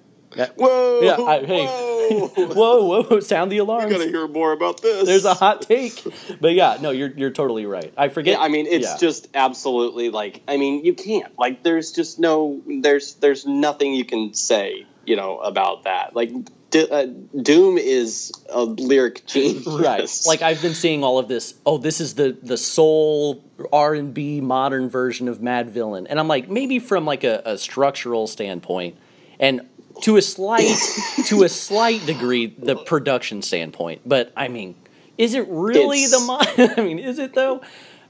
Whoa! Yeah, I- hey. whoa! Whoa, whoa, sound the I alarms. gotta hear more about this. There's a hot take. But yeah, no, you're you're totally right. I forget. Yeah, I mean, it's yeah. just absolutely like. I mean, you can't like. There's just no. There's there's nothing you can say. You know about that. Like, D- uh, Doom is a lyric genius. right. Like I've been seeing all of this. Oh, this is the the soul R and B modern version of Madvillain, and I'm like, maybe from like a, a structural standpoint, and to a slight to a slight degree, the production standpoint. But I mean, is it really It's- the mod? I mean, is it though?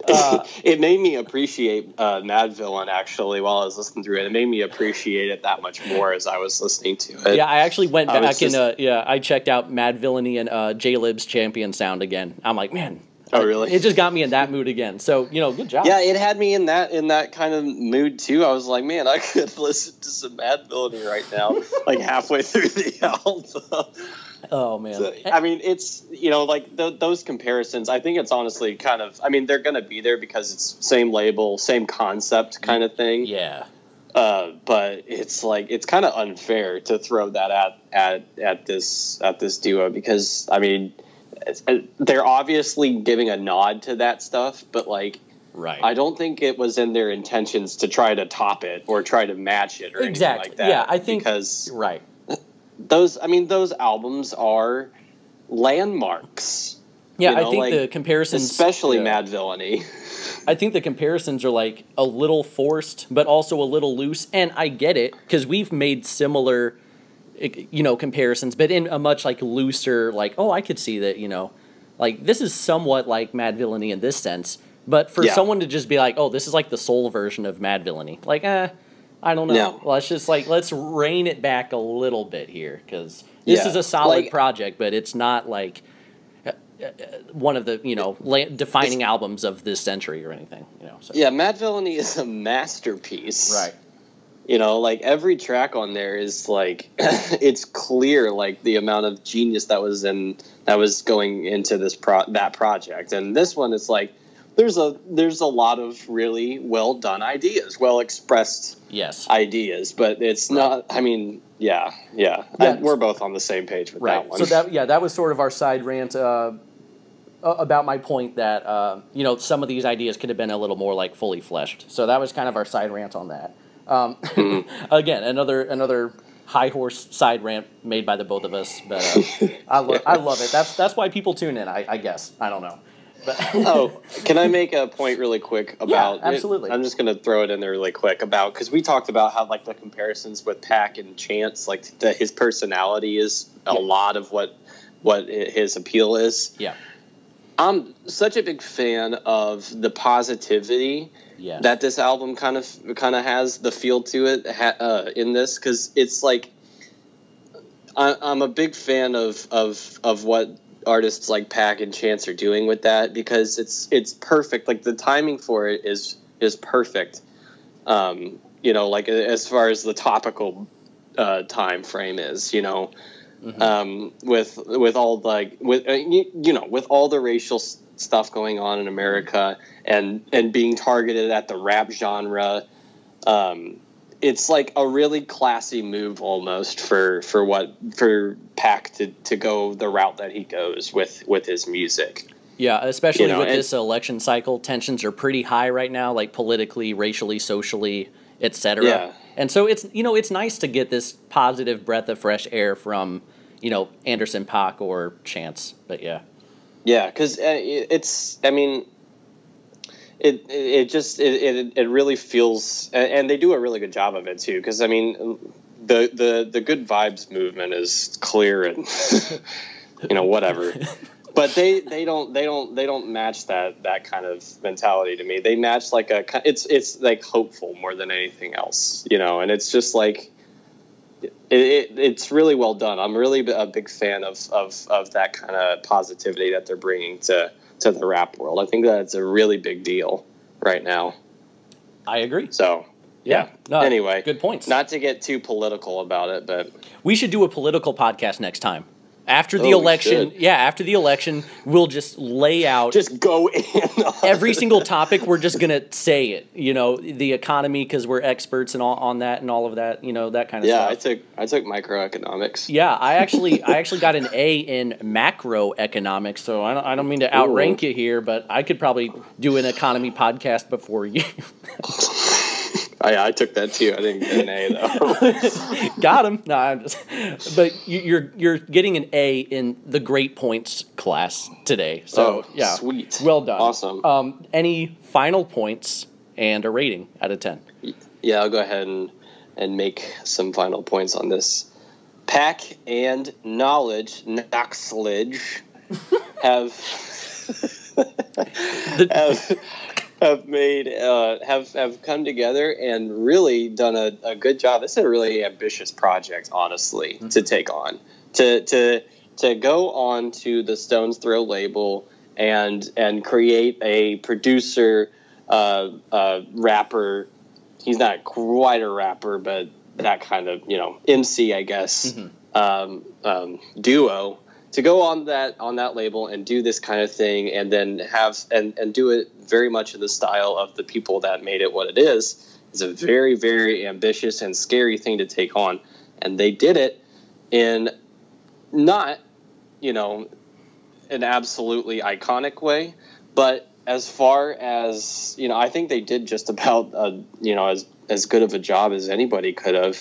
Uh, it made me appreciate uh, Madvillain actually while I was listening through it. It made me appreciate it that much more as I was listening to it. Yeah, I actually went back and uh, yeah, I checked out Madvillainy and uh, Jaylib's Champion Sound again. I'm like, man, Oh, really? It just got me in that mood again. So you know, good job. Yeah, it had me in that in that kind of mood too. I was like, man, I could listen to some Madvillainy right now, like halfway through the album. Oh man. So, I mean, it's you know like th- those comparisons. I think it's honestly kind of. I mean, they're going to be there because it's same label, same concept kind of thing. yeah. Uh, but it's like it's kind of unfair to throw that at at at this at this duo because I mean, they're obviously giving a nod to that stuff, but like. Right. I don't think it was in their intentions to try to top it or try to match it or Exactly. anything like that. Yeah, I think- because right. those, I mean, those albums are landmarks. Yeah, you I think like, the comparisons, especially yeah. Madvillainy. I think the comparisons are like a little forced, but also a little loose, and I get it because we've made similar, you know, comparisons, but in a much like looser, like oh, I could see that, you know, like this is somewhat like Madvillainy in this sense, but for Yeah. someone to just be like, oh, this is like the soul version of Madvillainy, like, eh, I don't know. No. Let's just like let's rein it back a little bit here because this Yeah, is a solid like- project, but it's not like uh, uh, one of the you know la- defining albums of this century or anything. You know, so. Yeah, Madvillainy is a masterpiece. Right. You know, like every track on there is like it's clear like the amount of genius that was in that was going into this pro that project. And this one is like there's a there's a lot of really well done ideas, well expressed Yes. ideas, but it's not I mean, yeah, yeah. I- we're both on the same page with right. that one. So that yeah, that was sort of our side rant uh, about my point that uh, you know some of these ideas could have been a little more like fully fleshed. So that was kind of our side rant on that. Um, Mm-hmm. again, another another high horse side rant made by the both of us, but uh, I lo- I love it. That's that's why people tune in. I, I guess I don't know. But oh, can I make a point really quick about? Yeah, absolutely. I'm just going to throw it in there really quick about because we talked about how like the comparisons with Paak and Chance, like the, his personality is a Yeah. lot of what what his appeal is. yeah, I'm such a big fan of the positivity yeah, that this album kind of kind of has the feel to it ha, uh, in this because it's like I, I'm a big fan of of of what artists like Paak and Chance are doing with that because it's it's perfect. Like the timing for it is is perfect. Um, you know, like as far as the topical uh, time frame is, you know, um, with with all like with uh, you, you know with all the racial stuff going on in America and and being targeted at the rap genre. Um, it's like a really classy move almost for for what for Paak to, to go the route that he goes with with his music. Yeah, especially You know, with and- this election cycle, tensions are pretty high right now, like politically, racially, socially, etc. Yeah. And so it's you know it's nice to get this positive breath of fresh air from you know Anderson Paak or Chance, but yeah, Yeah, because uh, it's I mean. It, it just it, it, really feels and and they do a really good job of it too because I mean the, the the good vibes movement is clear and you know whatever but they they don't they don't they don't match that that kind of mentality to me they match like a it's it's like hopeful more than anything else you know and it's just like it, it, it's really well done. I'm really a big fan of of, of that kind of positivity that they're bringing to to the rap world. I think that's a really big deal right now. I agree. so yeah, No, anyway good points. not to get too political about it but we should do a political podcast next time After the Oh, election, yeah, after the election, we'll just lay out Just go in. every single topic. We're just gonna say it. You know, the economy because we're experts and all on that and all of that. You know, that kind of stuff. Yeah, I took I took microeconomics. yeah, I actually, I actually got an A in macroeconomics. So I don't, I don't mean to outrank you here, but I could probably do an economy podcast before you. I, I took that too. I didn't get an A though. got him. No, I'm just. But you, you're you're getting an A in the great points class today. So Oh, yeah, sweet. well done, Awesome. Um, any final points and a rating out of ten? yeah, I'll go ahead and and make some final points on this. Paak and Knxwledge, Knoxledge, have have have made uh, have have come together and really done a, a good job. This is a really ambitious project, honestly, to take on. To to to go on to the Stones Throw label and and create a producer, uh, uh, rapper. He's not quite a rapper, but that kind of you know MC, I guess, um, um, duo to go on that on that label and do this kind of thing and then have and, and do it very much in the style of the people that made it what it is is a very very ambitious and scary thing to take on. And they did it in not you know an absolutely iconic way but as far as you know i think they did just about uh, you know as as good of a job as anybody could have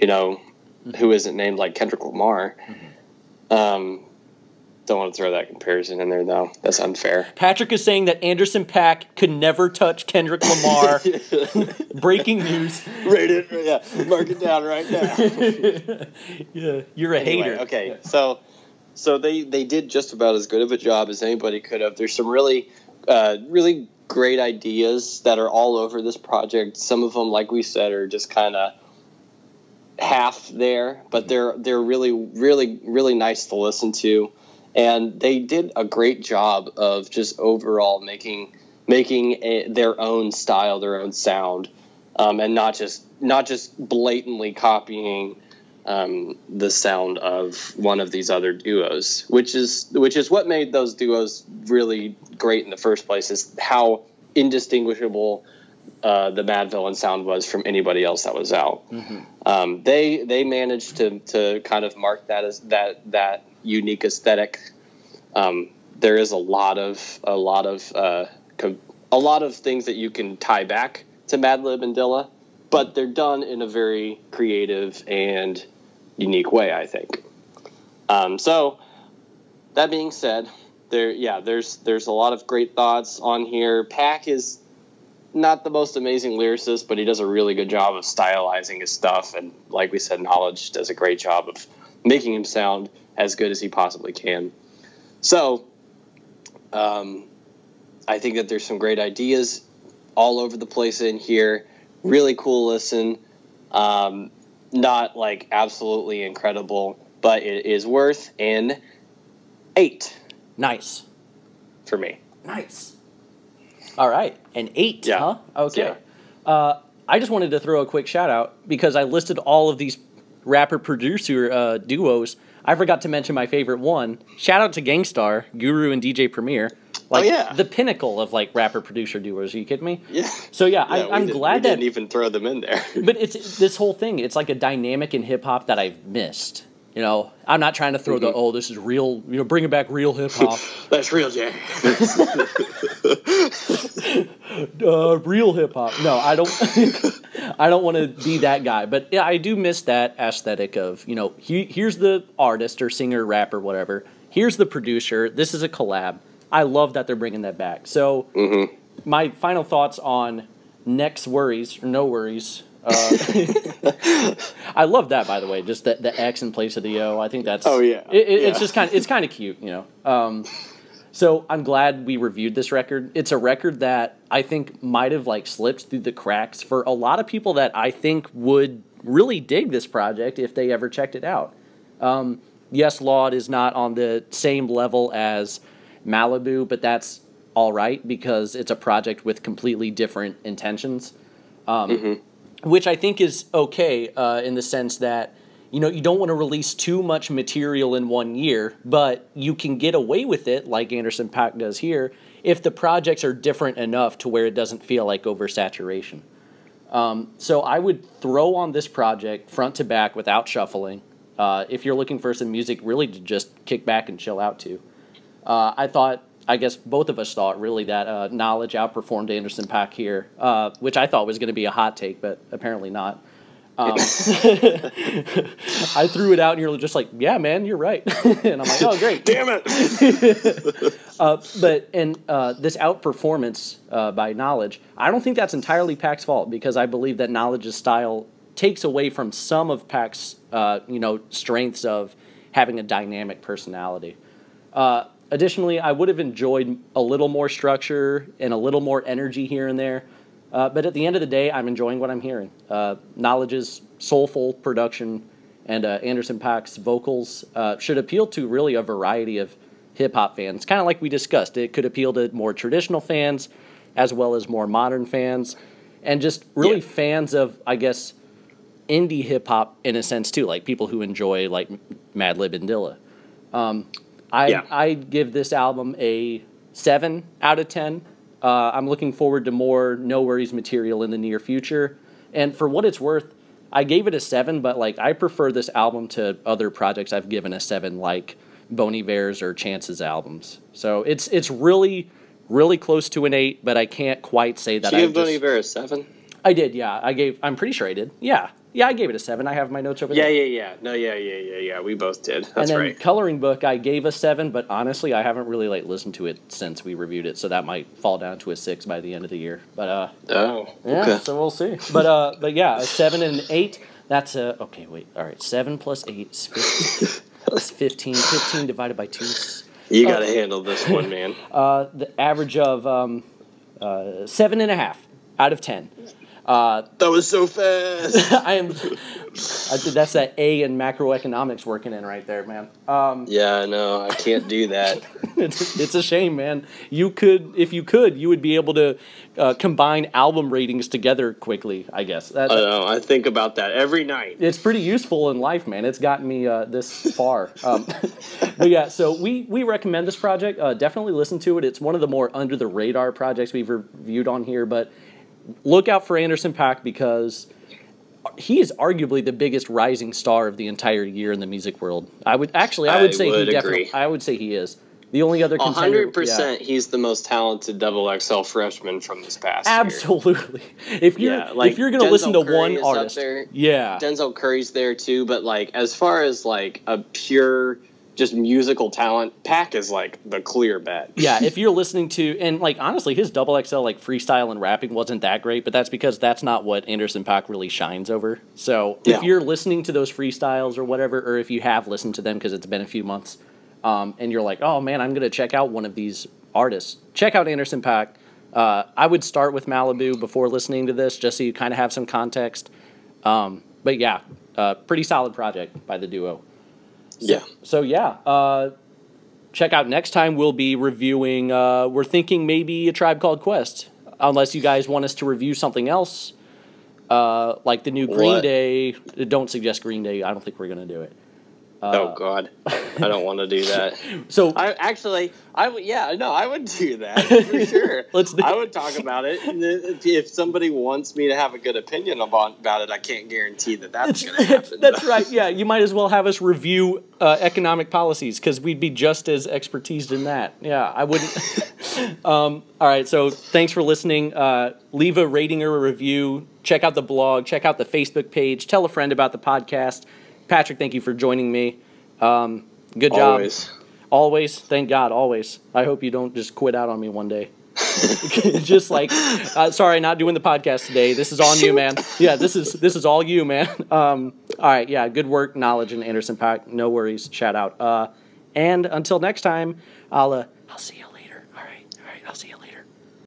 you know who isn't named like kendrick lamar um, don't want to throw that comparison in there though. That's unfair. Patrick is saying that Anderson Paak could never touch Kendrick Lamar. Breaking news. Rate it, yeah. Mark it down right now. Yeah, you're a Anyway, hater. Okay, so so they they did just about as good of a job as anybody could have. There's some really uh, really great ideas that are all over this project. Some of them, like we said, are just kind of half there, but they're they're really really really nice to listen to, and they did a great job of just overall making making a, their own style, their own sound, um, and not just not just blatantly copying um, the sound of one of these other duos, which is which is what made those duos really great in the first place. Is how indistinguishable uh, the Madvillain sound was from anybody else that was out. Um, they they managed to to kind of mark that as that that unique aesthetic. Um, there is a lot of a lot of uh, com- a lot of things that you can tie back to Madlib and Dilla, but they're done in a very creative and unique way. I think. Um, so that being said, there yeah, there's there's a lot of great thoughts on here. Pack is not the most amazing lyricist, but he does a really good job of stylizing his stuff, and like we said, Knxwledge does a great job of making him sound as good as he possibly can. So, um, I think that there's some great ideas all over the place in here. Really cool listen. Um, not like absolutely incredible, but it is worth an eight Nice. for me. Nice. All right, an eight, Yeah. huh? Okay. Yeah. Uh, I just wanted to throw a quick shout out because I listed all of these rapper producer uh, duos. I forgot to mention my favorite one. Shout out to Gang Starr, Guru, and DJ Premier. Like Oh, yeah. the pinnacle of like rapper producer duos. Are you kidding me? Yeah. So yeah, Yeah, I, I'm did- glad that didn't even throw them in there. but it's this whole thing. It's like a dynamic in hip hop that I've missed. You know, I'm not trying to throw the Mm-hmm. oh this is real. You know, bringing back real hip hop. That's real, Jay. uh, real hip hop. No, I don't. I don't want to be that guy, but yeah, I do miss that aesthetic of you know he, here's the artist or singer, rapper, whatever. Here's the producer. This is a collab. I love that they're bringing that back. So my final thoughts on next worries or no worries. Uh, I love that, by the way. Just the, the X in place of the O. I think that's. Oh, yeah. It, it- It's just kind of it's kind of cute, you know. Um, so I'm glad we reviewed this record. It's a record that I think might have like slipped through the cracks for a lot of people that I think would really dig this project if they ever checked it out. Um, yes, Lawd is not on the same level as Malibu, but that's all right because it's a project with completely different intentions, um, which I think is okay uh, in the sense that you know, you don't want to release too much material in one year, but you can get away with it, like Anderson Paak does here, if the projects are different enough to where it doesn't feel like oversaturation. Um, so I would throw on this project front to back without shuffling. Uh, if you're looking for some music really to just kick back and chill out to. Uh, I thought, I guess both of us thought really that uh, Knxwledge outperformed Anderson Paak here, uh, which I thought was going to be a hot take, but apparently not. Um, I threw it out, and you're just like, "Yeah, man, you're right." and I'm like, "Oh, great, damn it!" uh, but and uh, this outperformance uh, by Knxwledge, I don't think that's entirely Paak's fault because I believe that Knxwledge's style takes away from some of Paak's uh, you know, strengths of having a dynamic personality. Uh, additionally, I would have enjoyed a little more structure and a little more energy here and there. Uh, but at the end of the day, I'm enjoying what I'm hearing. Uh, Knxwledge's soulful production and uh, Anderson .Paak's vocals uh, should appeal to really a variety of hip hop fans. Kind of like we discussed, it could appeal to more traditional fans as well as more modern fans, and just really yeah. fans of, I guess, indie hip hop in a sense too, like people who enjoy like Madlib and Dilla. Um, I yeah. I give this album a seven out of ten. Uh, I'm looking forward to more NxWorries material in the near future. And for what it's worth, I gave it a seven, but like I prefer this album to other projects I've given a seven, like Bon Iver's or Chance's albums. So it's it's really really close to an eight, but I can't quite say that. Did you give Bon Iver a seven? I did, yeah. I gave. I'm pretty sure I did. Yeah. Yeah, I gave it a seven. I have my notes over yeah, there. Yeah, yeah, yeah. No, yeah, yeah, yeah, yeah. We both did. That's and then right. Coloring book, I gave a seven, but honestly, I haven't really like listened to it since we reviewed it, so that might fall down to a six by the end of the year. But uh, oh, yeah. Okay. So we'll see. But uh, but yeah, a seven and an eight. That's a okay. Wait, all right. Seven plus eight is 15. That's 15. 15 divided by two. You got to uh, handle this one, man. Uh, the average of um, uh, seven and a half out of ten. Uh, that was so fast. I am. I that's that A in macroeconomics working in right there, man. Um, yeah, no, I can't do that. it's, it's a shame, man. You could, if you could, you would be able to uh, combine album ratings together quickly. I guess. That, I know. I think about that every night. It's pretty useful in life, man. It's gotten me uh, this far. Um, but yeah, so we we recommend this project. Uh, definitely listen to it. It's one of the more under the radar projects we've reviewed on here, but look out for Anderson .Paak because he is arguably the biggest rising star of the entire year in the music world. I would actually, I would I say would he definitely. I would say he is. The only other contender, hundred percent, he's the most talented double XL freshman from this past. Absolutely. Year. If you're yeah, like if you're gonna Denzel listen to Curry one artist, yeah, Denzel Curry's there too. But like as far as like a pure just musical talent, Paak is like the clear bet. yeah, if you're listening to and like honestly, his double XL like freestyle and rapping wasn't that great, but that's because that's not what Anderson Paak really shines over. So yeah. if you're listening to those freestyles or whatever, or if you have listened to them because it's been a few months, um, and you're like, oh man, I'm gonna check out one of these artists. Check out Anderson Paak. Uh, I would start with Malibu before listening to this, just so you kind of have some context. Um, but yeah, uh, pretty solid project by the duo. So, yeah. So yeah, uh, check out next time. We'll be reviewing. Uh, we're thinking maybe a tribe called Quest, unless you guys want us to review something else, uh, like the new Green what? Day. Don't suggest Green Day. I don't think we're gonna do it. Uh, oh God, I don't want to do that. so I actually, I would, yeah, no, I would do that for sure. Let's. Do- I would talk about it. If, if, somebody wants me to have a good opinion about, about it, I can't guarantee that that's going to happen. That's right. Yeah, you might as well have us review uh, economic policies because we'd be just as expertised in that. Yeah, I wouldn't. um, all right, so thanks for listening. Uh, leave a rating or a review. Check out the blog. Check out the Facebook page. Tell a friend about the podcast. Patrick, thank you for joining me. Um, good job. Always. Always. Thank God. Always. I hope you don't just quit out on me one day. just like, uh, sorry, not doing the podcast today. This is on you, man. Yeah, this is this is all you, man. Um, all right, yeah, good work, Knxwledge, and Anderson .Paak. NxWorries. Shout out. Uh, and until next time, I'll uh, I'll see you